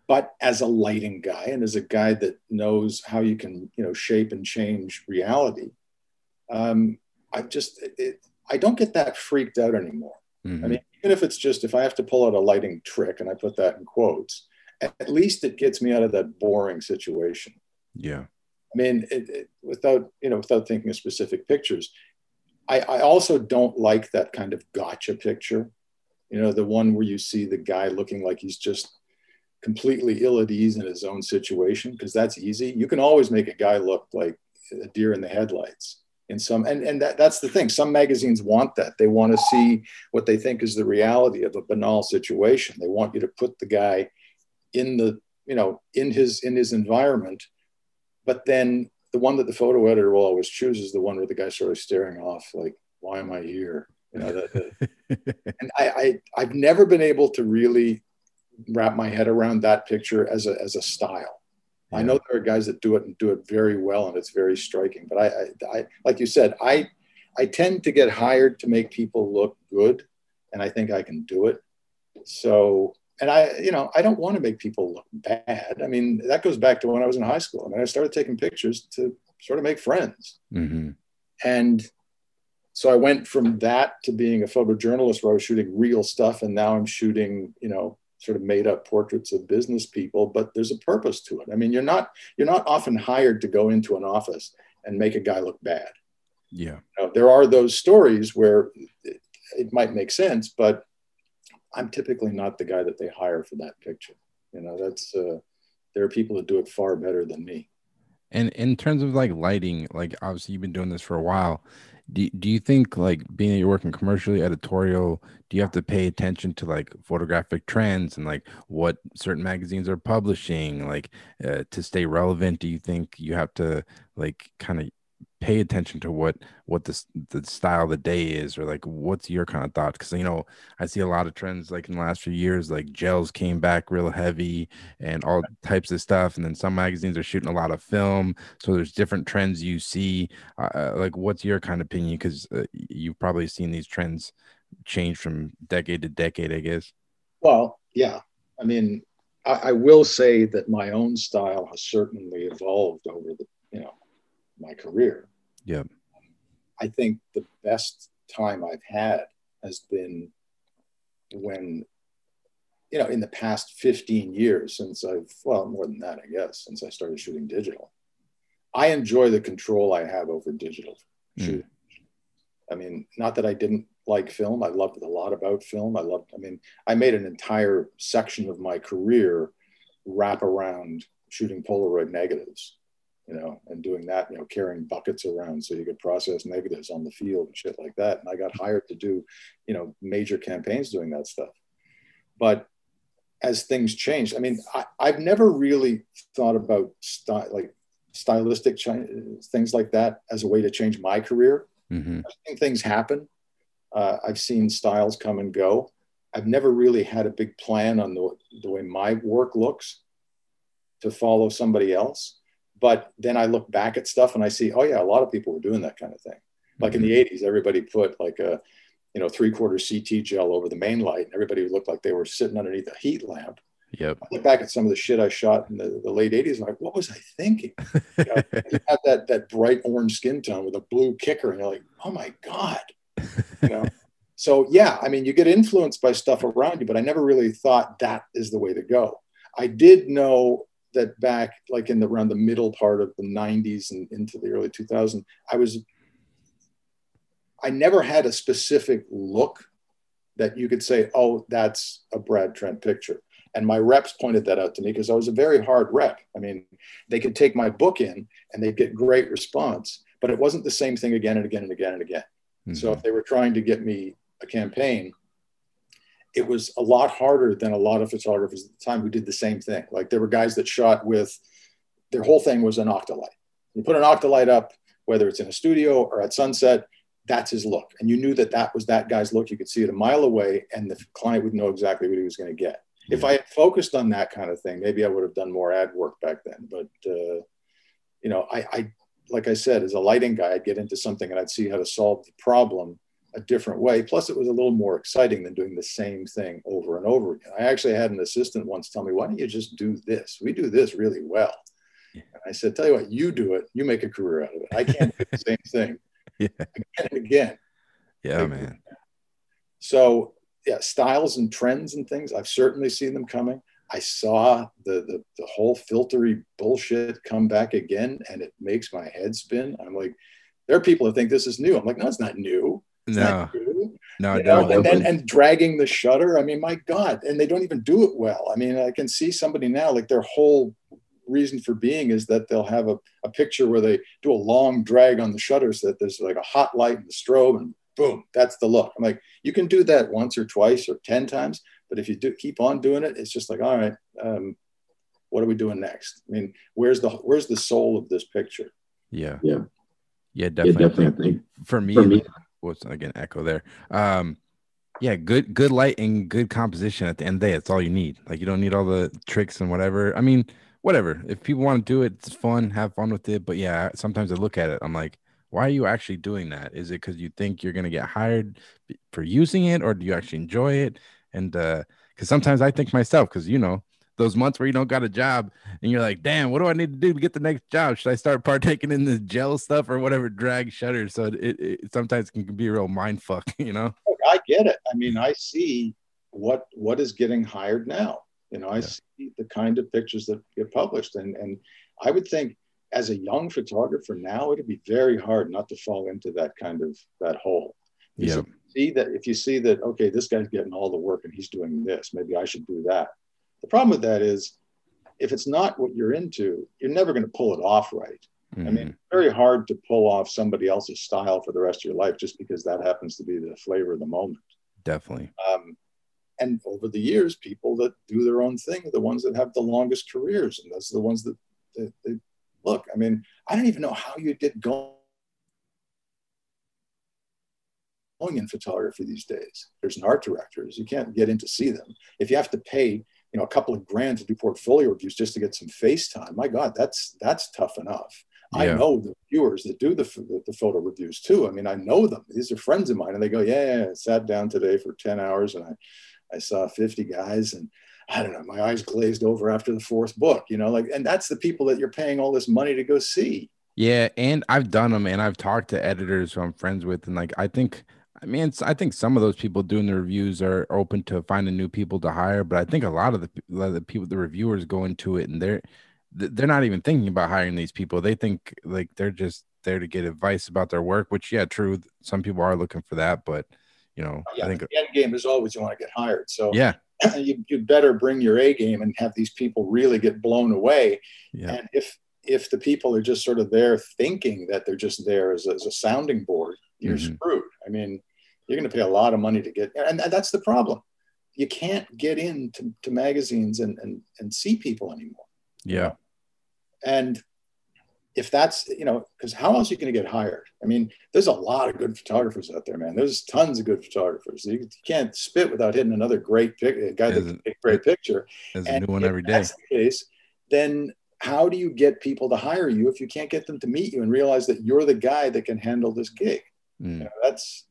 but as a lighting guy and as a guy that knows how you can, you know, shape and change reality, um, I've just it, I don't get that freaked out anymore. Mm-hmm. I mean, even if it's just if I have to pull out a lighting trick, and I put that in quotes, at least it gets me out of that boring situation. Yeah. I mean, it, it, without you know, without thinking of specific pictures, I, I also don't like that kind of gotcha picture. You know, the one where you see the guy looking like he's just completely ill at ease in his own situation, because that's easy. You can always make a guy look like a deer in the headlights in some and, and that, that's the thing. Some magazines want that. They want to see what they think is the reality of a banal situation. They want you to put the guy in the you know in his in his environment but then the one that the photo editor will always choose is the one where the guy's sort of staring off like why am i here? You know that, and I, I i've never been able to really wrap my head around that picture as a as a style yeah. i know there are guys that do it and do it very well and it's very striking but I, I i like you said i i tend to get hired to make people look good and i think i can do it so and I, you know, I don't want to make people look bad. I mean, that goes back to when I was in high school. I mean, I started taking pictures to sort of make friends. Mm-hmm. And so I went from that to being a photojournalist where I was shooting real stuff. And now I'm shooting, you know, sort of made up portraits of business people, but there's a purpose to it. I mean, you're not, you're not often hired to go into an office and make a guy look bad. Yeah. You know, there are those stories where it, it might make sense, but I'm typically not the guy that they hire for that picture. You know, that's uh, there are people that do it far better than me. And in terms of like lighting, like obviously you've been doing this for a while. Do, do you think like being that you're working commercially editorial do you have to pay attention to like photographic trends and like what certain magazines are publishing like uh, to stay relevant? Do you think you have to like kind of pay attention to what what the the style of the day is or like what's your kind of thought because you know i see a lot of trends like in the last few years like gels came back real heavy and all types of stuff and then some magazines are shooting a lot of film. So there's different trends you see. Uh, uh like what's your kind of opinion? Because uh, you've probably seen these trends change from decade to decade i guess. Well yeah. I mean I, I will say that my own style has certainly evolved over the you know my career. Yeah. I think the best time I've had has been when, you know, in the past 15 years since I've, well, more than that, I guess, since I started shooting digital. I enjoy the control I have over digital mm. I mean, not that I didn't like film. I loved a lot about film. I loved, I mean, I made an entire section of my career wrap around shooting Polaroid negatives you know, and doing that, you know, carrying buckets around so you could process negatives on the field and shit like that. And I got hired to do, you know, major campaigns doing that stuff. But as things changed, I mean, I, have never really thought about style, like stylistic ch- things like that as a way to change my career. Mm-hmm. I've seen things happen. Uh, I've seen styles come and go. I've never really had a big plan on the, the way my work looks to follow somebody else but then I look back at stuff and I see, oh yeah, a lot of people were doing that kind of thing. Like mm-hmm. in the 80s, everybody put like a, you know, three quarter CT gel over the main light, and everybody looked like they were sitting underneath a heat lamp. Yep. I look back at some of the shit I shot in the, the late 80s, and like, what was I thinking? you, know, you have that that bright orange skin tone with a blue kicker, and you're like, oh my God. You know? so yeah, I mean, you get influenced by stuff around you, but I never really thought that is the way to go. I did know that back like in the around the middle part of the 90s and into the early 2000s i was i never had a specific look that you could say oh that's a brad trent picture. And my reps pointed that out to me because i was a very hard rep. I mean they could take my book in and they'd get great response but it wasn't the same thing again and again and again and again. Mm-hmm. so if they were trying to get me a campaign it was a lot harder than a lot of photographers at the time who did the same thing. Like there were guys that shot with their whole thing was an octalight. You put an octalight up, whether it's in a studio or at sunset, that's his look. And you knew that that was that guy's look. You could see it a mile away, and the client would know exactly what he was going to get. Yeah. If I had focused on that kind of thing, maybe I would have done more ad work back then. But uh, you know, I, I like I said, as a lighting guy, I'd get into something and I'd see how to solve the problem a different way. Plus, it was a little more exciting than doing the same thing over and over again. I actually had an assistant once tell me, "Why don't you just do this? We do this really well." And I said, "Tell you what, you do it. You make a career out of it. I can't do the same thing yeah. again and again." Yeah, man. So, yeah, styles and trends and things. I've certainly seen them coming. I saw the, the the whole filtery bullshit come back again, and it makes my head spin. I'm like, there are people that think this is new. I'm like, no, it's not new. It's No. No, You know, and, and and dragging the shutter. I mean, my God, and they don't even do it well. I mean, I can see somebody now like their whole reason for being is that they'll have a, a picture where they do a long drag on the shutter so that there's like a hot light and the strobe and boom, that's the look. I'm like, you can do that once or twice or 10 times, but if you do keep on doing it, it's just like, all right, um, what are we doing next? I mean, where's the where's the soul of this picture? yeah. Yeah. Yeah, Yeah, definitely. definitely. For me, for me, what's again echo there. Um, yeah, good good light and good composition at the end of the day. That's all you need. Like you don't need all the tricks and whatever. I mean, whatever. If people want to do it, it's fun, have fun with it. But yeah, sometimes I look at it, I'm like, why are you actually doing that? Is it because you think you're gonna get hired for using it, or do you actually enjoy it? And uh, because sometimes I think myself, because you know, those months where you don't got a job and you're like, damn, what do I need to do to get the next job? Should I start partaking in the gel stuff or whatever drag shutters? So it, it, it sometimes can be a real mind fuck, you know? Look, I get it. I mean, I see what what is getting hired now. You know, I Yeah. see the kind of pictures that get published, and and I would think as a young photographer now, it'd be very hard not to fall into that kind of that hole. Yeah. see that if you see that okay, this guy's getting all the work and he's doing this, maybe I should do that. The problem with that is, if it's not what you're into, you're never going to pull it off right. I mean, Mhm. very hard to pull off somebody else's style for the rest of your life just because that happens to be the flavor of the moment. definitely. Um, and over the years, people that do their own thing are the ones that have the longest careers, and those are the ones that, that they look. I mean, I don't even know how you get going in photography these days. There's an art directors. You can't get in to see them. If you have to pay, you know, a couple of grand to do portfolio reviews just to get some face time, my God, that's that's tough enough. I know the viewers that do the, the, the photo reviews too. I mean, I know them. These are friends of mine, and they go, "Yeah, yeah, I sat down today for ten hours, and I, I saw fifty guys, and I don't know, my eyes glazed over after the fourth book, you know, like, and that's the people that you're paying all this money to go see. Yeah, and I've done them, and I've talked to editors who I'm friends with, and like I think, I mean, it's, I think some of those people doing the reviews are open to finding new people to hire, but I think a lot of the, lot of the people, the reviewers go into it, and they're they're not even thinking about hiring these people. They think like they're just there to get advice about their work, which yeah, true. Some people are looking for that, but you know, Yeah, I think the end game is always you want to get hired. So yeah, you, you better bring your A game and have these people really get blown away. yeah, And if if the people are just sort of there thinking that they're just there as a, as a sounding board, you're Mhm. screwed. I mean, you're going to pay a lot of money to get, and that's the problem. You can't get into to magazines and, and, and see people anymore. yeah, And if that's, you know, because how else are you going to get hired? I mean, there's a lot of good photographers out there, man. There's tons of good photographers. You can't spit without hitting another great pic, a guy that can take great picture. there's a new one every day. that's the case, then how do you get people to hire you if you can't get them to meet you and realize that you're the guy that can handle this gig? You Mm. know, that's.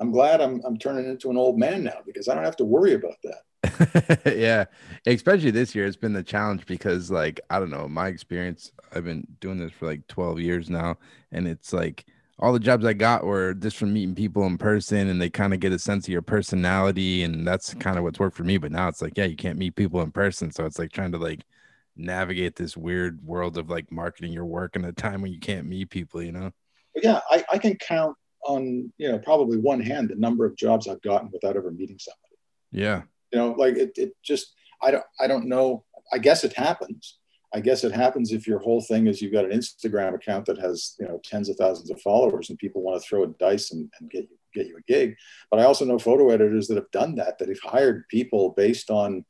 I'm glad I'm I'm turning into an old man now because I don't have to worry about that. yeah especially this year it's been the challenge because like i don't know my experience i've been doing this for like 12 years now and it's like all the jobs i got were just from meeting people in person and they kind of get a sense of your personality and that's kind of what's worked for me but now it's like yeah you can't meet people in person so it's like trying to like navigate this weird world of like marketing your work in a time when you can't meet people you know But yeah, I, I can count on you know probably one hand the number of jobs I've gotten without ever meeting somebody. yeah You know, like it, it just I don't I don't know. I guess it happens. I guess it happens if your whole thing is you've got an Instagram account that has you know tens of thousands of followers and people want to throw a dice and, and get you get you a gig. But I also know photo editors that have done that that have hired people based on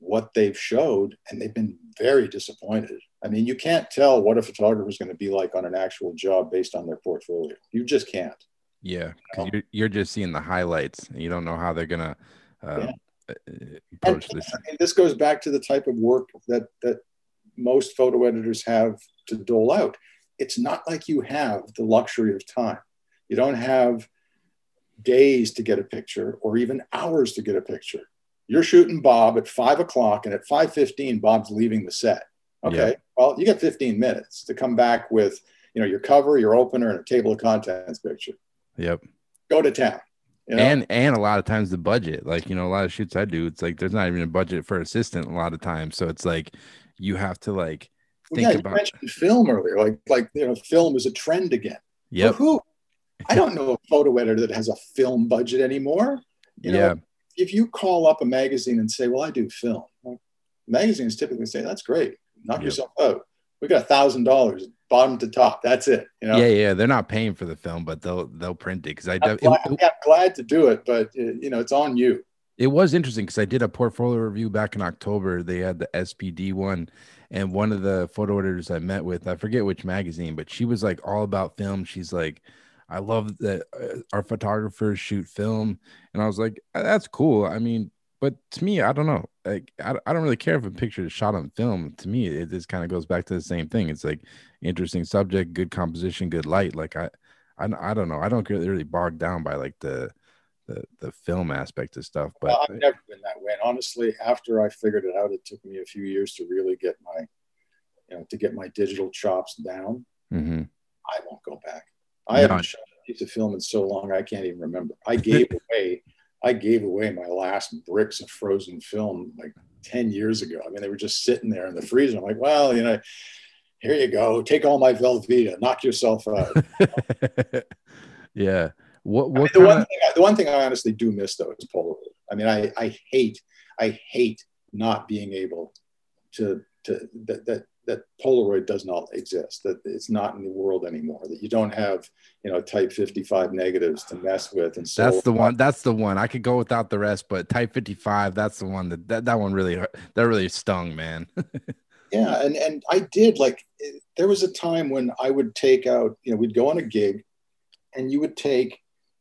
what they've showed and they've been very disappointed. I mean, you can't tell what a photographer is going to be like on an actual job based on their portfolio. You just can't. yeah because you're, you're just seeing the highlights and you don't know how they're gonna uh, Yeah. uh, And approach this and this goes back to the type of work that that most photo editors have to dole out. It's not like you have the luxury of time. You don't have days to get a picture or even hours to get a picture. You're shooting Bob at five o'clock, and at five fifteen, Bob's leaving the set. Okay, well, you got 15 minutes to come back with you know your cover, your opener, and a table of contents picture. yep Go to town. You know? and and a lot of times the budget like you know a lot of shoots i do it's like there's not even a budget for assistant a lot of times so it's like you have to like Well, think yeah, you about mentioned film earlier. Like, like you know, film is a trend again. Yeah. who? I don't know a photo editor that has a film budget anymore. You know, yeah if you call up a magazine and say, "Well, I do film," well, magazines typically say, "That's great. Knock Yep. yourself out. We got a thousand dollars, bottom to top. That's it." You know. yeah yeah they're not paying for the film but they'll they'll print it because i I'm def- glad, it, I'm glad to do it, but uh, you know, it's on you. it was interesting because I did a portfolio review back in October. They had the SPD one, and one of the photo editors I met with, I forget which magazine, but she was like all about film. She's like, I love that uh, our photographers shoot film, and I was like, "Uh, that's cool. I mean, but to me, I don't know. Like, I, I don't really care if a picture is shot on film. To me, it just kind of goes back to the same thing. It's like interesting subject, good composition, good light. Like I, I, I don't know. I don't get really bogged down by like the the the film aspect of stuff. But Well, I've never been that way. And honestly, after I figured it out, it took me a few years to really get my, you know, to get my digital chops down. mhm. I won't go back. I No. haven't shot a piece of film in so long I can't even remember. I gave away, I gave away my last bricks of frozen film like 10 years ago. I mean, they were just sitting there in the freezer. I'm like, well, you know, here you go. Take all my Velvia, knock yourself out. yeah. What I mean, the, one kind thing I, the one thing I honestly do miss though is Polaroid. I mean, I, I hate, I hate not being able to, to that, that, that Polaroid does not exist, that it's not in the world anymore, that you don't have, you know, type 55 negatives to mess with. And so that's the one. That's the one. I could go without the rest, but Type 55, that's the one that that, that one really that really stung, man. yeah and and i did like there was a time when i would take out you know we'd go on a gig and you would take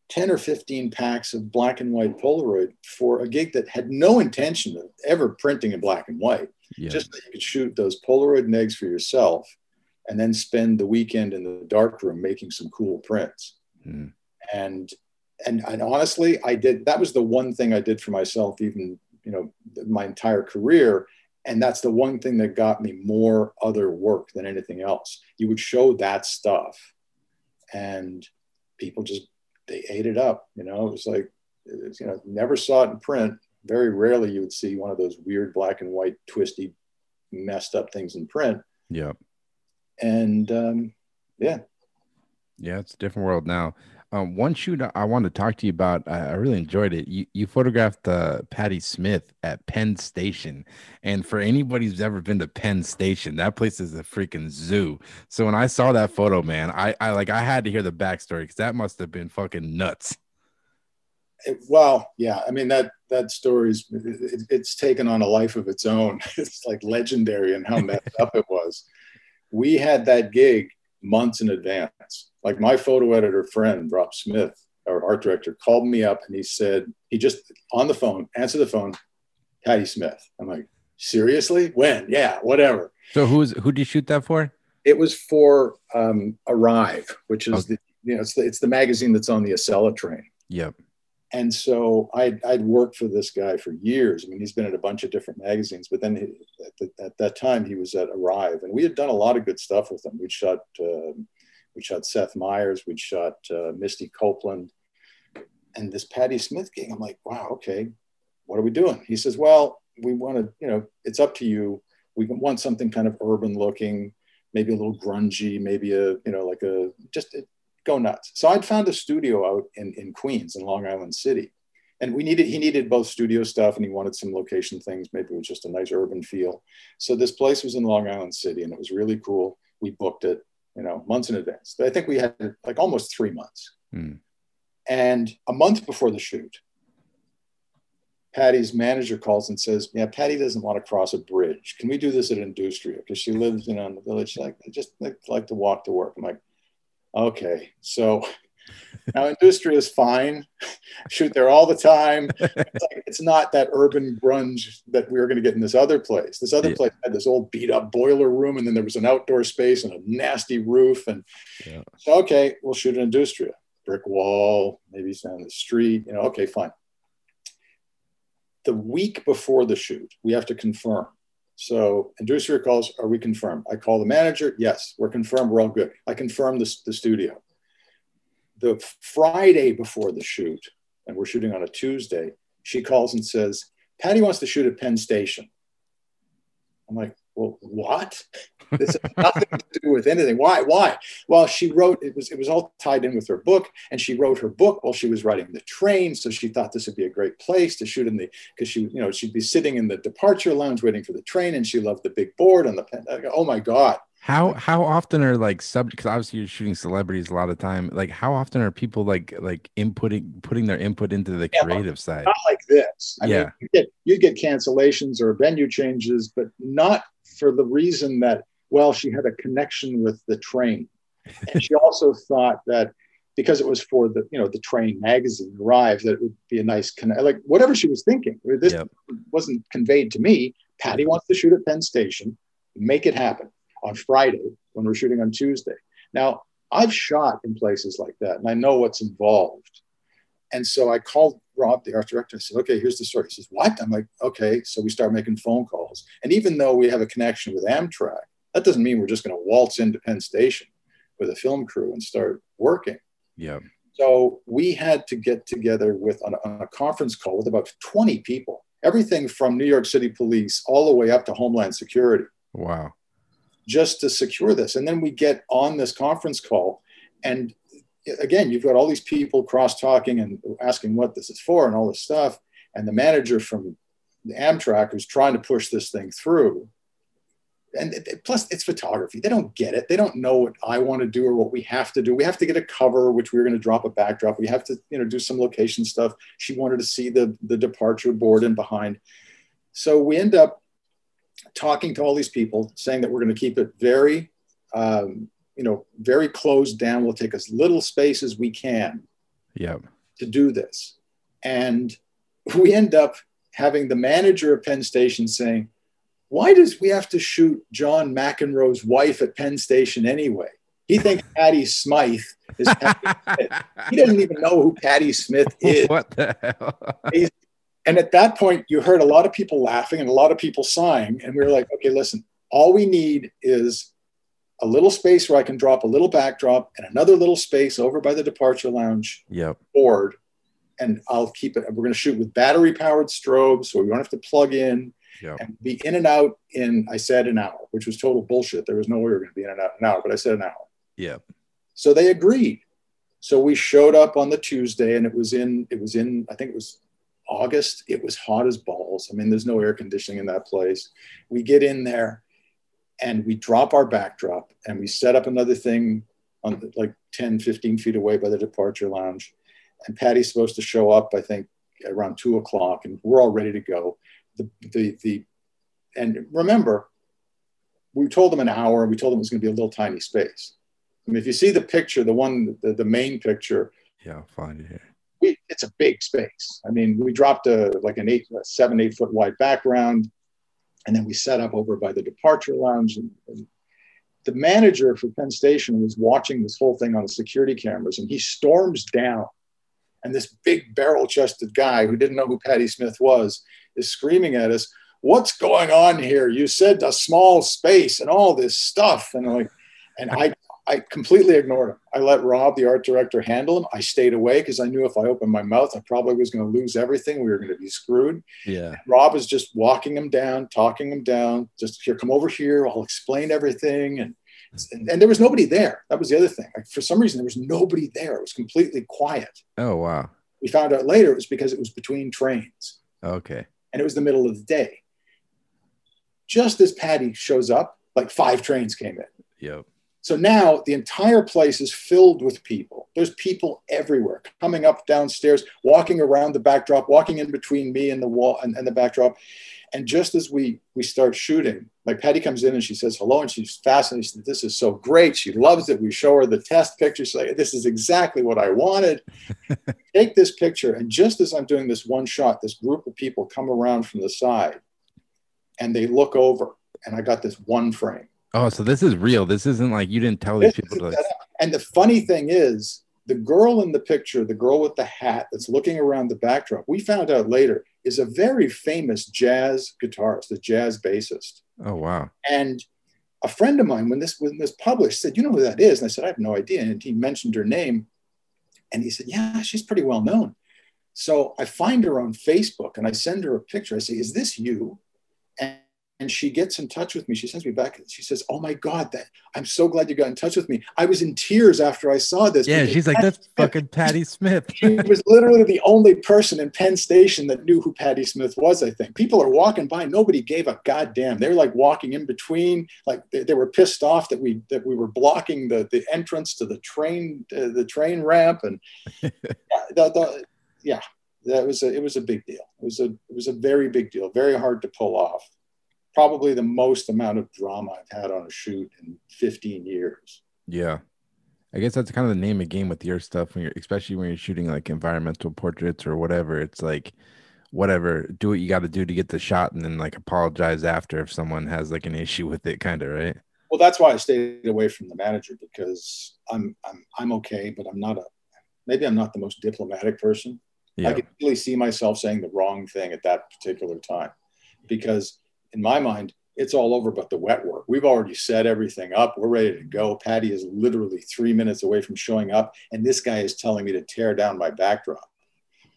10 or 15 packs of black and white polaroid for a gig that had no intention of ever printing in black and white yeah. just that you could shoot those polaroid negs for yourself and then spend the weekend in the dark room making some cool prints. Mhm. and and and honestly i did that was the one thing i did for myself even you know my entire career. And that's the one thing that got me more other work than anything else. You would show that stuff and people just they ate it up you know? It was like you know never saw it in print very rarely you would see one of those weird black and white twisty messed up things in print yeah. and um, yeah Yeah, it's a different world now. Um, one shoot I- wanted to talk to you about. I, I really enjoyed it. You you photographed uh, Patti Smith at Penn Station, and for anybody who's ever been to Penn Station, that place is a freaking zoo. So when I saw that photo, man, I I like I had to hear the backstory because that must have been fucking nuts. It- well, yeah. I mean that that story's it, it's taken on a life of its own. It's like legendary and how messed up it was. We had that gig months in advance. Like my photo editor friend Rob Smith, our art director, called me up and he said he just on the phone answer the phone, Patti Smith. I'm like, seriously? When? Yeah, whatever. So who's who did you shoot that for? It was for um, Arrive, which is Okay. the you know it's the, it's the magazine that's on the Acela train Yep. And so I'd, I'd worked for this guy for years. I mean, he's been at a bunch of different magazines, but then he, at, the, at that time he was at Arrive, and we had done a lot of good stuff with him. We'd shot, um we shot Seth Meyers, we'd shot uh, Misty Copeland, and this Patti Smith gig. I'm like, wow, okay, what are we doing? He says, well, we want to, you know, it's up to you. We want something kind of urban looking, maybe a little grungy, maybe a, you know, like a just go nuts. So I'd found a studio out in, in Queens in Long Island City. And we needed, he needed both studio stuff and he wanted some location things. Maybe it was just a nice urban feel. So this place was in Long Island City and it was really cool. We booked it, you know, months in advance. I think we had like almost three months. Hmm. And a month before the shoot, Patti's manager calls and says, "Yeah, Patti doesn't want to cross a bridge. Can we do this at Industria? Because she lives, you know, in the village. She's like, I just like, like to walk to work." I'm like, "Okay." So now Industria is fine. Shoot there all the time. It's, like, it's not that urban grunge that we were going to get in this other place. This other Yeah. place had this old beat up boiler room, and then there was an outdoor space and a nasty roof. And Yeah. so, okay, we'll shoot in Industria. Brick wall, maybe it's down the street. You know, okay, fine the week before the shoot, we have to confirm. So Industria calls, are we confirmed? I call the manager, yes, we're confirmed, we're all good. I confirm the, the studio. The Friday before the shoot, and we're shooting on a Tuesday, she calls and says, Patti wants to shoot at Penn Station. I'm like, well, what? This has nothing to do with anything. Why? Why? Well, she wrote it was it was all tied in with her book, and she wrote her book while she was writing the train. So she thought this would be a great place to shoot in the because she you know she'd be sitting in the departure lounge waiting for the train, and she loved the big board on the Penn. Oh my god! How how often are like sub because obviously you're shooting celebrities a lot of time. Like how often are people like like inputting putting their input into the Yeah, creative side? Not like this. I Yeah. mean, you get you get cancellations or venue changes, but not for the reason that well, she had a connection with the train, and she also thought that because it was for the you know the train magazine arrived that it would be a nice connect like whatever she was thinking. This Yep. wasn't conveyed to me. Patti wants to shoot at penn station make it happen on friday when we're shooting on tuesday. Now i've shot in places like that and i know what's involved. And so i called rob the art director and said okay here's the story. He says what? I'm like okay. So we start making phone calls. And even though we have a connection with amtrak that doesn't mean we're just going to waltz into penn station with a film crew and start working Yeah. so we had to get together with on a, on a conference call with about 20 people, everything from New York City police all the way up to Homeland Security, Wow. just to secure this. And then we get on this conference call, and again, you've got all these people cross talking and asking what this is for and all this stuff. And the manager from the Amtrak who's trying to push this thing through. And plus, it's photography. They don't get it. They don't know what I want to do or what we have to do. We have to get a cover, which we are going to drop a backdrop. We have to, you know, do some location stuff. She wanted to see the the departure board and behind. So we end up talking to all these people, saying that we're going to keep it very, um, you know, very closed down. We'll take as little space as we can Yep. to do this. And we end up having the manager of Penn Station saying, Why does we have to shoot John McEnroe's wife at Penn Station anyway? He thinks Patty Smyth is Patti. he doesn't even know who Patti Smith is. what the hell? And at that point, you heard a lot of people laughing and a lot of people sighing. And we were like, okay, listen, all we need is a little space where I can drop a little backdrop and another little space over by the departure lounge yep. board and I'll keep it. We're going to shoot with battery powered strobes, so we don't have to plug in Yep. and be in and out in, I said an hour, which was total bullshit. There was no way we were going to be in and out an hour, but I said an hour. Yeah. So they agreed. So we showed up on the Tuesday and it was in, it was in, I think it was August. It was hot as balls. I mean, there's no air conditioning in that place. We get in there and we drop our backdrop and we set up another thing on the, like 10, 15 feet away by the departure lounge. And Patti's supposed to show up, I think, around two o'clock, and we're all ready to go. The, the, the, and remember, we told them an hour, we told them it was going to be a little tiny space. I mean, if you see the picture, the one, the, the main picture, Yeah. I'll find it here. we, it's a big space. I mean, we dropped a like an eight, a seven, eight foot wide background, and then we set up over by the departure lounge. And, and the manager for Penn Station was watching this whole thing on the security cameras, and he storms down, and this big barrel-chested guy who didn't know who Patti Smith was is screaming at us, "What's going on here? You said a small space and all this stuff." And like, and I I completely ignored him. I let Rob, the art director, handle him. I stayed away because I knew if I opened my mouth, I probably was going to lose everything. We were going to be screwed. Yeah. Rob is just walking him down, talking him down. Just here, come over here. I'll explain everything. And and, and there was nobody there. That was the other thing. Like, for some reason, there was nobody there. It was completely quiet. Oh wow. We found out later it was because it was between trains Okay. And it was the middle of the day. Just as Patti shows up, like five trains came in. Yep. So now the entire place is filled with people. There's people everywhere coming up downstairs, walking around the backdrop, walking in between me and the wall and, and the backdrop. And just as we we start shooting, like Patti comes in and she says hello and she's fascinated. She said, This is so great. She loves it. We show her the test picture. She's like, This is exactly what I wanted. Take this picture. And just as I'm doing this one shot, this group of people come around from the side and they look over. And I got this one frame. Oh, so this is real. This isn't like you didn't tell these This people to like. And the funny thing is, the girl in the picture, the girl with the hat that's looking around the backdrop, we found out later is a very famous jazz guitarist, a jazz bassist. oh wow. And a friend of mine, when this when this published, said, "You know who that is?" And I said, "I have no idea." And he mentioned her name, and he said, "Yeah, she's pretty well known." So I find her on Facebook and I send her a picture. I say, Is this you? And and she gets in touch with me. She sends me back. She says, "Oh my God, that I'm so glad you got in touch with me. I was in tears after I saw this." Yeah, she's like, "That's fucking Patti Smith." she was literally the only person in Penn Station that knew who Patti Smith was. I think people are walking by. Nobody gave a goddamn. They were like walking in between. Like they, they were pissed off that we that we were blocking the the entrance to the train uh, the train ramp and yeah, the, the, yeah, that was a it was a big deal. It was a it was a very big deal. Very hard to pull off probably the most amount of drama I've had on a shoot in 15 years. Yeah. I guess that's kind of the name of the game with your stuff when you're especially when you're shooting like environmental portraits or whatever. It's like whatever, do what you got to do to get the shot and then like apologize after if someone has like an issue with it kind of, right? Well, that's why I stayed away from the manager because I'm I'm I'm okay, but I'm not a maybe I'm not the most diplomatic person. Yeah. I could really see myself saying the wrong thing at that particular time because in my mind, it's all over but the wet work. We've already set everything up. We're ready to go. Patti is literally three minutes away from showing up, and this guy is telling me to tear down my backdrop.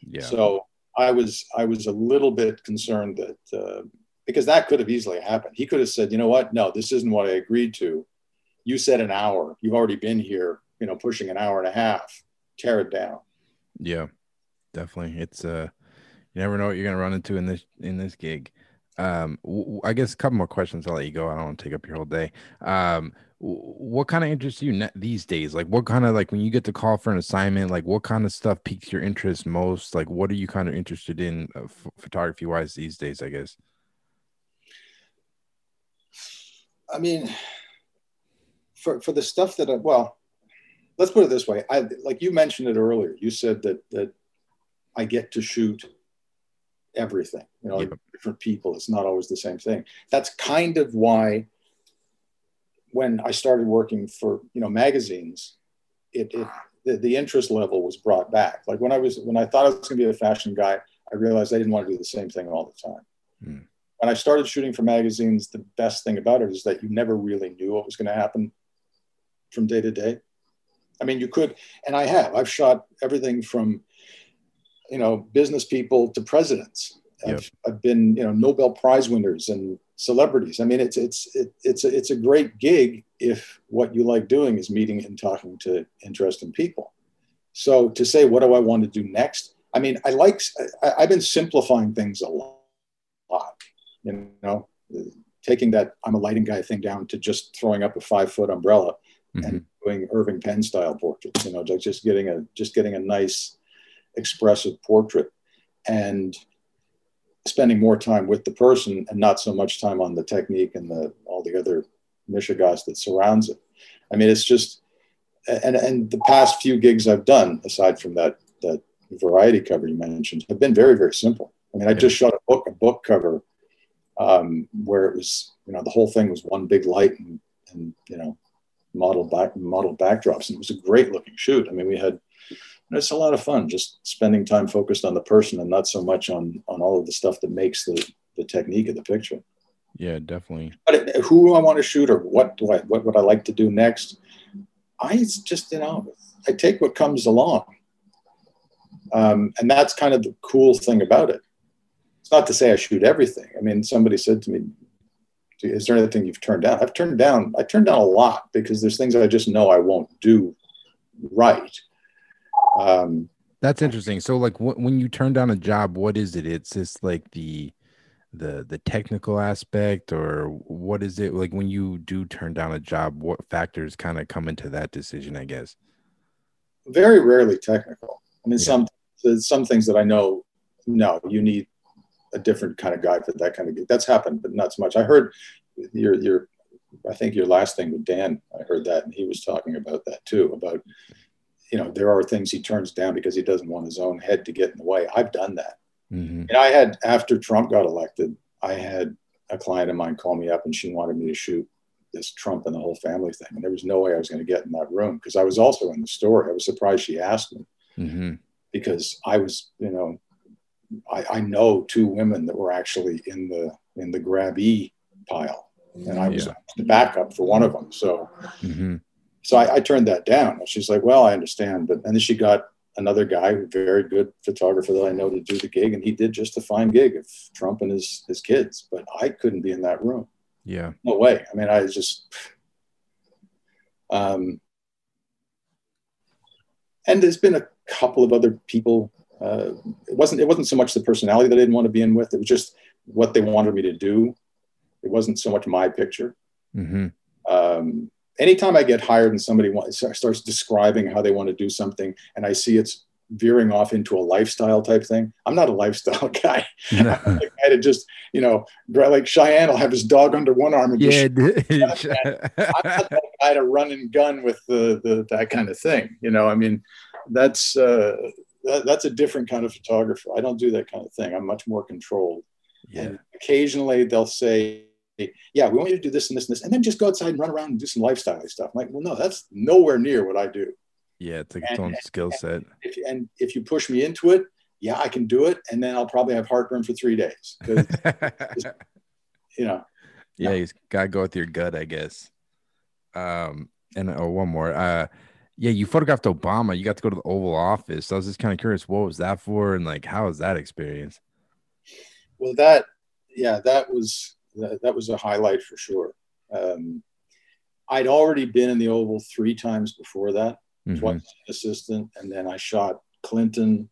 Yeah. So I was I was a little bit concerned that uh, because that could have easily happened. He could have said, you know what, no, this isn't what I agreed to. You said an hour. You've already been here, you know, pushing an hour and a half. Tear it down. Yeah, definitely. It's uh, you never know what you're gonna run into in this in this gig um i guess a couple more questions i'll let you go i don't want to take up your whole day. Um what kind of interests you these days? Like what kind of like when you get the call for an assignment like what kind of stuff piques your interest most? Like what are you kind of interested in uh, f- photography wise these days i guess? I mean for for the stuff that i well let's put it this way i like you mentioned it earlier. You said that that i get to shoot everything you know different people it's not always the same thing. That's kind of why when i started working for you know magazines it, it the, the interest level was brought back. Like when i was when i thought i was going to be a fashion guy i realized i didn't want to do the same thing all the time. Mm. when i started shooting for magazines the best thing about it is that you never really knew what was going to happen from day to day. I mean you could and i have. I've shot everything from you know business people to presidents. Yep. I've, I've, been you know Nobel Prize winners and celebrities. I mean, it's it's it, it's a, it's a great gig if what you like doing is meeting and talking to interesting people. So to say what do I want to do next? I mean, I like I, I've been simplifying things a lot. You know, taking that I'm a lighting guy thing down to just throwing up a five foot umbrella mm-hmm. and doing Irving Penn style portraits. You know, just getting a just getting a nice expressive portrait and spending more time with the person and not so much time on the technique and the all the other mishigas that surrounds it. I mean, it's just and and the past few gigs I've done, aside from that that variety cover you mentioned, have been very very simple. I mean, I just shot a book a book cover um, where it was you know the whole thing was one big light and and you know model back model backdrops and it was a great looking shoot. I mean, we had it's a lot of fun just spending time focused on the person and not so much on on all of the stuff that makes the the technique of the picture. Yeah definitely. But who i want to shoot or what do i what would i like to do next? I just you know i take what comes along. Um, and that's kind of the cool thing about it. It's not to say i shoot everything. I mean somebody said to me is there anything you've turned down? I've turned down i turned down a lot because there's things i just know i won't do right um, That's interesting. So, like, wh- when you turn down a job, what is it? It's just like the the the technical aspect, or what is it? Like, when you do turn down a job, what factors kind of come into that decision? I guess. Very rarely technical. I mean, yeah. some some things that I know. No, you need a different kind of guy for that kind of. Gig. That's happened, but not so much. I heard your your I think your last thing with Dan, I heard that, and he was talking about that too, about you know, there are things he turns down because he doesn't want his own head to get in the way. I've done that. Mm-hmm. And I had, after Trump got elected, I had a client of mine call me up and she wanted me to shoot this Trump and the whole family thing. And there was no way I was going to get in that room because I was also in the story. I was surprised she asked me mm-hmm. because I was, you know, I, I, know two women that were actually in the in the grab E pile, and I was yeah. the backup for one of them. So mm-hmm so I, I, turned that down. She's like, well, I understand. But and then she got another guy, a very good photographer that I know to do the gig, and he did just a fine gig of Trump and his his kids. But I couldn't be in that room. Yeah. No way. I mean, I just. Um, and there's been a couple of other people. Uh, it wasn't it wasn't so much the personality that I didn't want to be in with. It was just what they wanted me to do. It wasn't so much my picture. Mm-hmm. Um, anytime I get hired and somebody wants, starts describing how they want to do something, and I see it's veering off into a lifestyle type thing, I'm not a lifestyle guy. No. I'm the guy to just, you know, like Shayan will have his dog under one arm and yeah. just I'm not that guy to run and gun with the, the that kind of thing. You know, I mean, that's uh, that, that's a different kind of photographer. I don't do that kind of thing. I'm much more controlled. yeah. And occasionally they'll say, "Yeah, we want you to do this and this and this," and then just go outside and run around and do some lifestyle stuff. I'm like, well, no, that's nowhere near what I do. Yeah. It's its own skill set. And if you push me into it, yeah, I can do it, and then I'll probably have heartburn for three days. you know, yeah, you gotta go with your gut, I guess. Um, and oh, one more. Uh, yeah, you photographed Obama. You got to go to the Oval Office. I was just kind of curious, what was that for, and like, how was that experience? well, that yeah, that was that, that was a highlight for sure. Um, I'd already been in the Oval three times before that. Mhm. twice as an assistant, and then I shot Clinton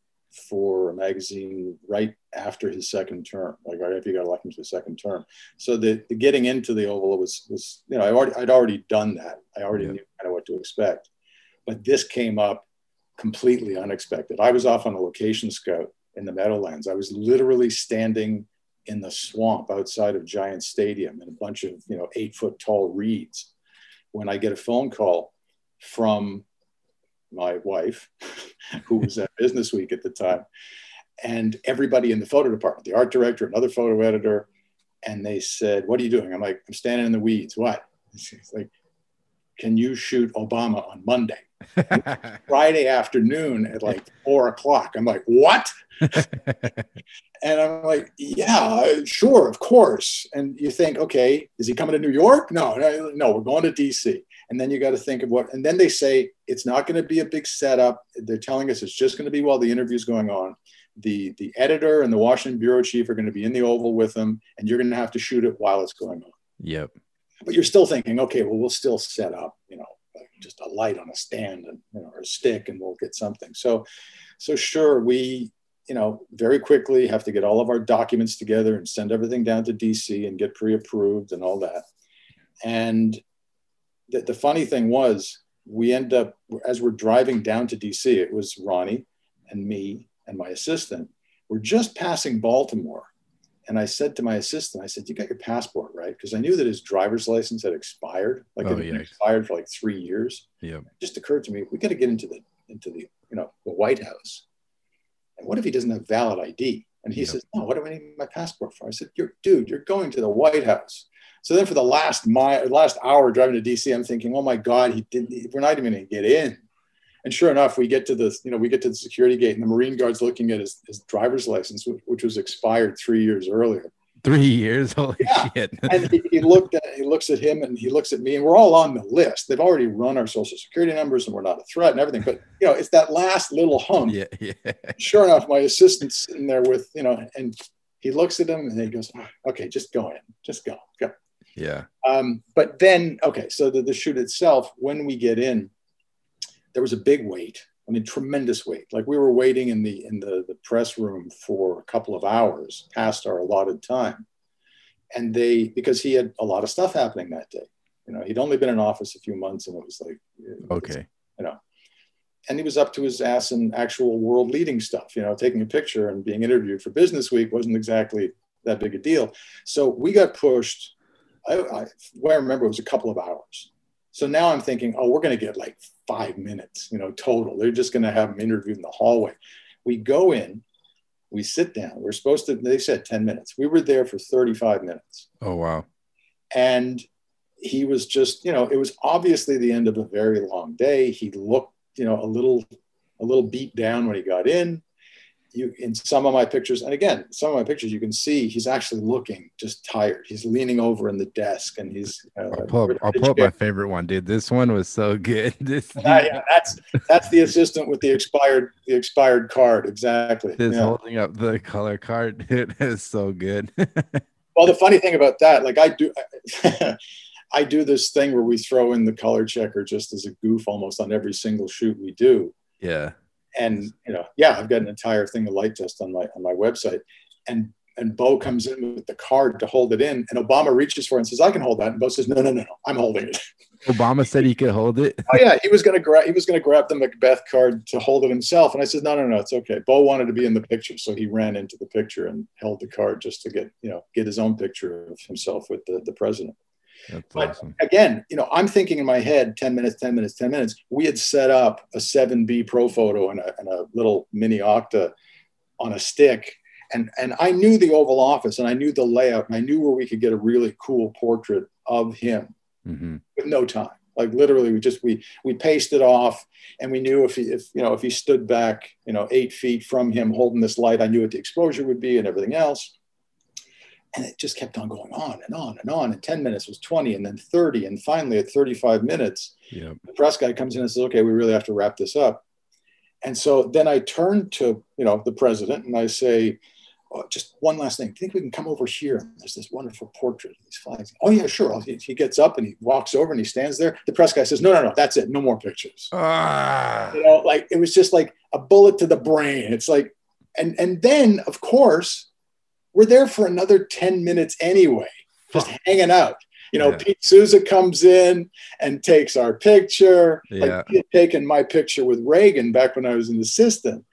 for a magazine right after his second term, like right after he got elected to the second term. So the, the getting into the Oval was was you know I already I'd already done that. I already Yeah. knew kind of what to expect, but this came up completely unexpected. I was off on a location scout in the Meadowlands. I was literally standing in the swamp outside of Giant Stadium in a bunch of you know eight foot tall reeds when I get a phone call from my wife, who was at Business Week at the time, and everybody in the photo department, the art director, another photo editor, and they said, "What are you doing?" I'm like, "I'm standing in the weeds." What? She's like, "Can you shoot Obama on Monday, Friday afternoon at like four o'clock?" I'm like, "What?" And I'm like, yeah, sure, of course. And you think, okay, is he coming to New York? No, no, no, we're going to DC. And then you got to think of what, and then they say it's not going to be a big setup. They're telling us it's just going to be while the interview's going on. The, the editor and the Washington bureau chief are going to be in the Oval with them, and you're going to have to shoot it while it's going on. yep. But you're still thinking, okay, well, we'll still set up, you know, just a light on a stand and, you know, or a stick, and we'll get something. So, so sure, we, you know, very quickly have to get all of our documents together and send everything down to DC and get pre-approved and all that. And the, the funny thing was, we end up as we're driving down to DC. It was Ronnie and me and my assistant. We're just passing Baltimore, and I said to my assistant, I said, "You got your passport, right?" Because I knew that his driver's license had expired, like Oh, it expired for like three years Yeah. it just occurred to me we got to get into the into the you know the White House. And what if he doesn't have valid ID? And he Yep. says, "No, what do I need my passport for?" I said, "You're dude, you're going to the White House." So then, for the last mile, last hour driving to DC, I'm thinking, "Oh my God, he didn't. We're not even going to get in." And sure enough, we get to the you know we get to the security gate, and the Marine Guard's looking at his, his driver's license, which, which was expired three years earlier Three years. Holy Yeah. shit. and he, he looked at he looks at him and he looks at me and we're all on the list they've already run our social security numbers and we're not a threat and everything but you know it's that last little hump yeah. Yeah. sure enough my assistant's sitting there with you know and he looks at him and he goes "Ah, okay just go in just go go Yeah. um, but then okay so the, the shoot itself when we get in there was a big wait i mean tremendous wait. Like we were waiting in the in the, the press room for a couple of hours past our allotted time. And they because he had a lot of stuff happening that day. You know he'd only been in office a few months and it was like Okay. You know, and he was up to his ass in actual world leading stuff you know taking a picture and being interviewed for business week wasn't exactly that big a deal. So we got pushed i, I what i remember was a couple of hours. So now i'm thinking oh we're going to get like five minutes you know total. They're just going to have him interviewed in the hallway. We go in we sit down. We're supposed to they said 10 minutes. We were there for 35 minutes. Oh wow. and he was just you know it was obviously the end of a very long day. He looked you know a little a little beat down when he got in you in some of my pictures, and again, some of my pictures, you can see he's actually looking just tired. He's leaning over in the desk, and he's. Uh, I'll pull, up, I'll pull my favorite one, dude. This one was so good. This. Uh, yeah, that's that's the assistant with the expired the expired card. Exactly. This yeah. holding up the color card. It is so good. well, the funny thing about that, like I do. I do this thing where we throw in the color checker just as a goof almost on every single shoot we do. Yeah and you know, yeah, I've got an entire thing of light test on my on my website, and and Bo comes in with the card to hold it in, and Obama reaches for it and says, "I can hold that," and Bo says, "No, no, no, no, I'm holding it." Obama said he could hold it. oh yeah, he was gonna grab he was gonna grab the Macbeth card to hold it himself, and I said, "No, no, no, it's okay." Bo wanted to be in the picture, so he ran into the picture and held the card just to get you know get his own picture of himself with the the president. That's but awesome. Again, you know, I'm thinking in my head 10 minutes, 10 minutes, 10 minutes. We had set up a 7B Profoto and a, and a little mini Octa on a stick. And, and I knew the Oval Office and I knew the layout and I knew where we could get a really cool portrait of him mm-hmm. with no time. Like literally, we just we we pasted off, and we knew if he if you know if he stood back you know eight feet from him holding this light, I knew what the exposure would be and everything else and it just kept on going on and on and on. And 10 minutes was 20 and then 30. And finally, at 35 minutes, yep. the press guy comes in and says, okay, we really have to wrap this up. And so then I turn to, you know, the president and I say, oh, just one last thing. Do you think we can come over here? There's this wonderful portrait of these flags. Oh yeah, sure. He, he, gets up and he walks over and he stands there. The press guy says, no, no, no, that's it. No more pictures. Ah. You know, like it was just like a bullet to the brain. It's like, and, and then of course, we're there for another 10 minutes anyway, just hanging out. You know, yeah. Pete Souza comes in and takes our picture. Yeah. Like he had taken my picture with Reagan back when I was an assistant.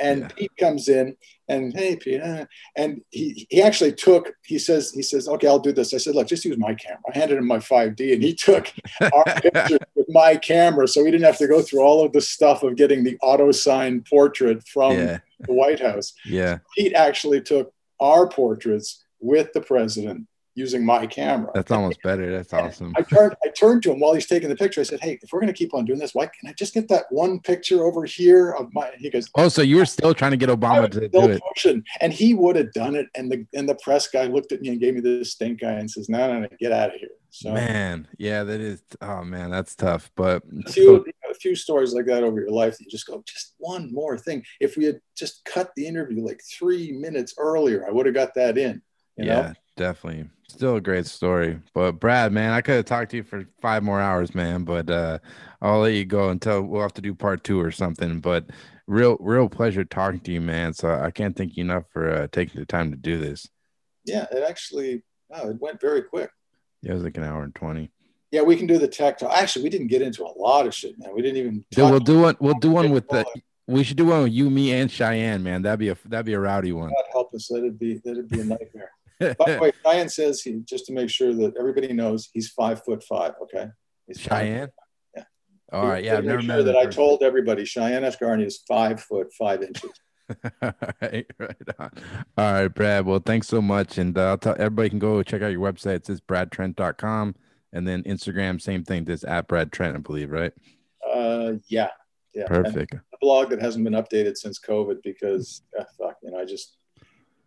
And yeah. Pete comes in and hey Pete, uh, and he he actually took. He says he says okay, I'll do this. I said look, just use my camera. I handed him my 5D, and he took our picture with my camera, so we didn't have to go through all of the stuff of getting the auto signed portrait from yeah. the White House. Yeah, Pete actually took our portraits with the president using my camera. That's almost better. That's awesome. I turned I turned to him while he's taking the picture. I said, "Hey, if we're going to keep on doing this, why can't I just get that one picture over here of my?" He goes, "Oh, so you were still trying to get Obama to do it?" Pushing, and he would have done it. And the and the press guy looked at me and gave me this stink eye and says, "No, no, no, get out of here." So man, yeah, that is. Oh man, that's tough. But a few, stories like that over your life that you just go, just one more thing. If we had just cut the interview like three minutes earlier, I would have got that in. You yeah, know? definitely. Still a great story. But Brad, man, I could have talked to you for five more hours, man. But uh I'll let you go until we'll have to do part two or something. But real, real pleasure talking to you, man. So I can't thank you enough for uh, taking the time to do this. Yeah, it actually, oh, it went very quick. Yeah, it was like an hour and twenty. Yeah, we can do the tech talk. Actually, we didn't get into a lot of shit, man. We didn't even. Yeah, we'll do one. We'll do one with the. We should do one with you, me, and Shayan, man. That'd be a that'd be a rowdy one. God help us. That'd be that'd be a nightmare. By the way, Shayan says he just to make sure that everybody knows he's five foot five. Okay. He's Shayan. Yeah. All right. Yeah. I've never sure that I told everybody Shayan Asgharnia is five foot five inches. All right, right on. All right, Brad. Well, thanks so much. And uh, I'll tell everybody can go check out your website. It's just bradtrent.com. And then Instagram, same thing, This at Brad Trent, I believe, right? Uh, yeah. Yeah. Perfect. a blog that hasn't been updated since COVID because, uh, fuck, you know, I just,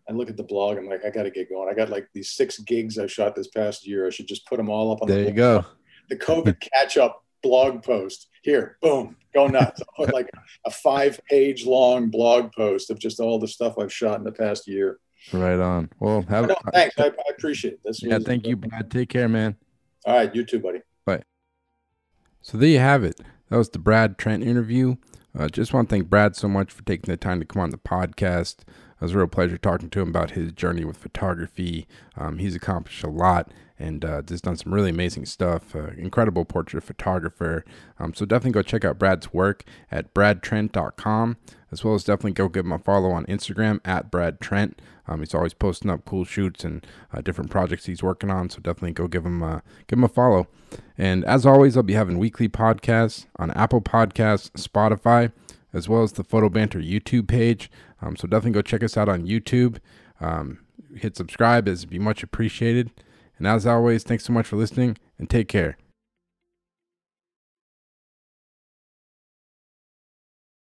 I look at the blog. I'm like, I got to get going. I got like these six gigs I shot this past year. I should just put them all up on there the you go. The COVID catch up blog post. Here, boom, go nuts. I'll put like a five page long blog post of just all the stuff I've shot in the past year. Right on. Well, have, no, thanks. I, I, appreciate this. Yeah, thank you, Brad. Take care, man. All right, you too, buddy. Bye. So there you have it. That was the Brad Trent interview. Uh, just want to thank Brad so much for taking the time to come on the podcast. It was a real pleasure talking to him about his journey with photography. Um, he's accomplished a lot and uh, just done some really amazing stuff. Uh, incredible portrait photographer. Um, so definitely go check out Brad's work at bradtrent.com, as well as definitely go give him a follow on Instagram at Brad Trent. Um, he's always posting up cool shoots and uh, different projects he's working on. So definitely go give him a, give him a follow. And as always, I'll be having weekly podcasts on Apple Podcasts, Spotify, as well as the Photo Banter YouTube page. Um, so definitely go check us out on YouTube. Um, hit subscribe, as be much appreciated. And as always, thanks so much for listening and take care.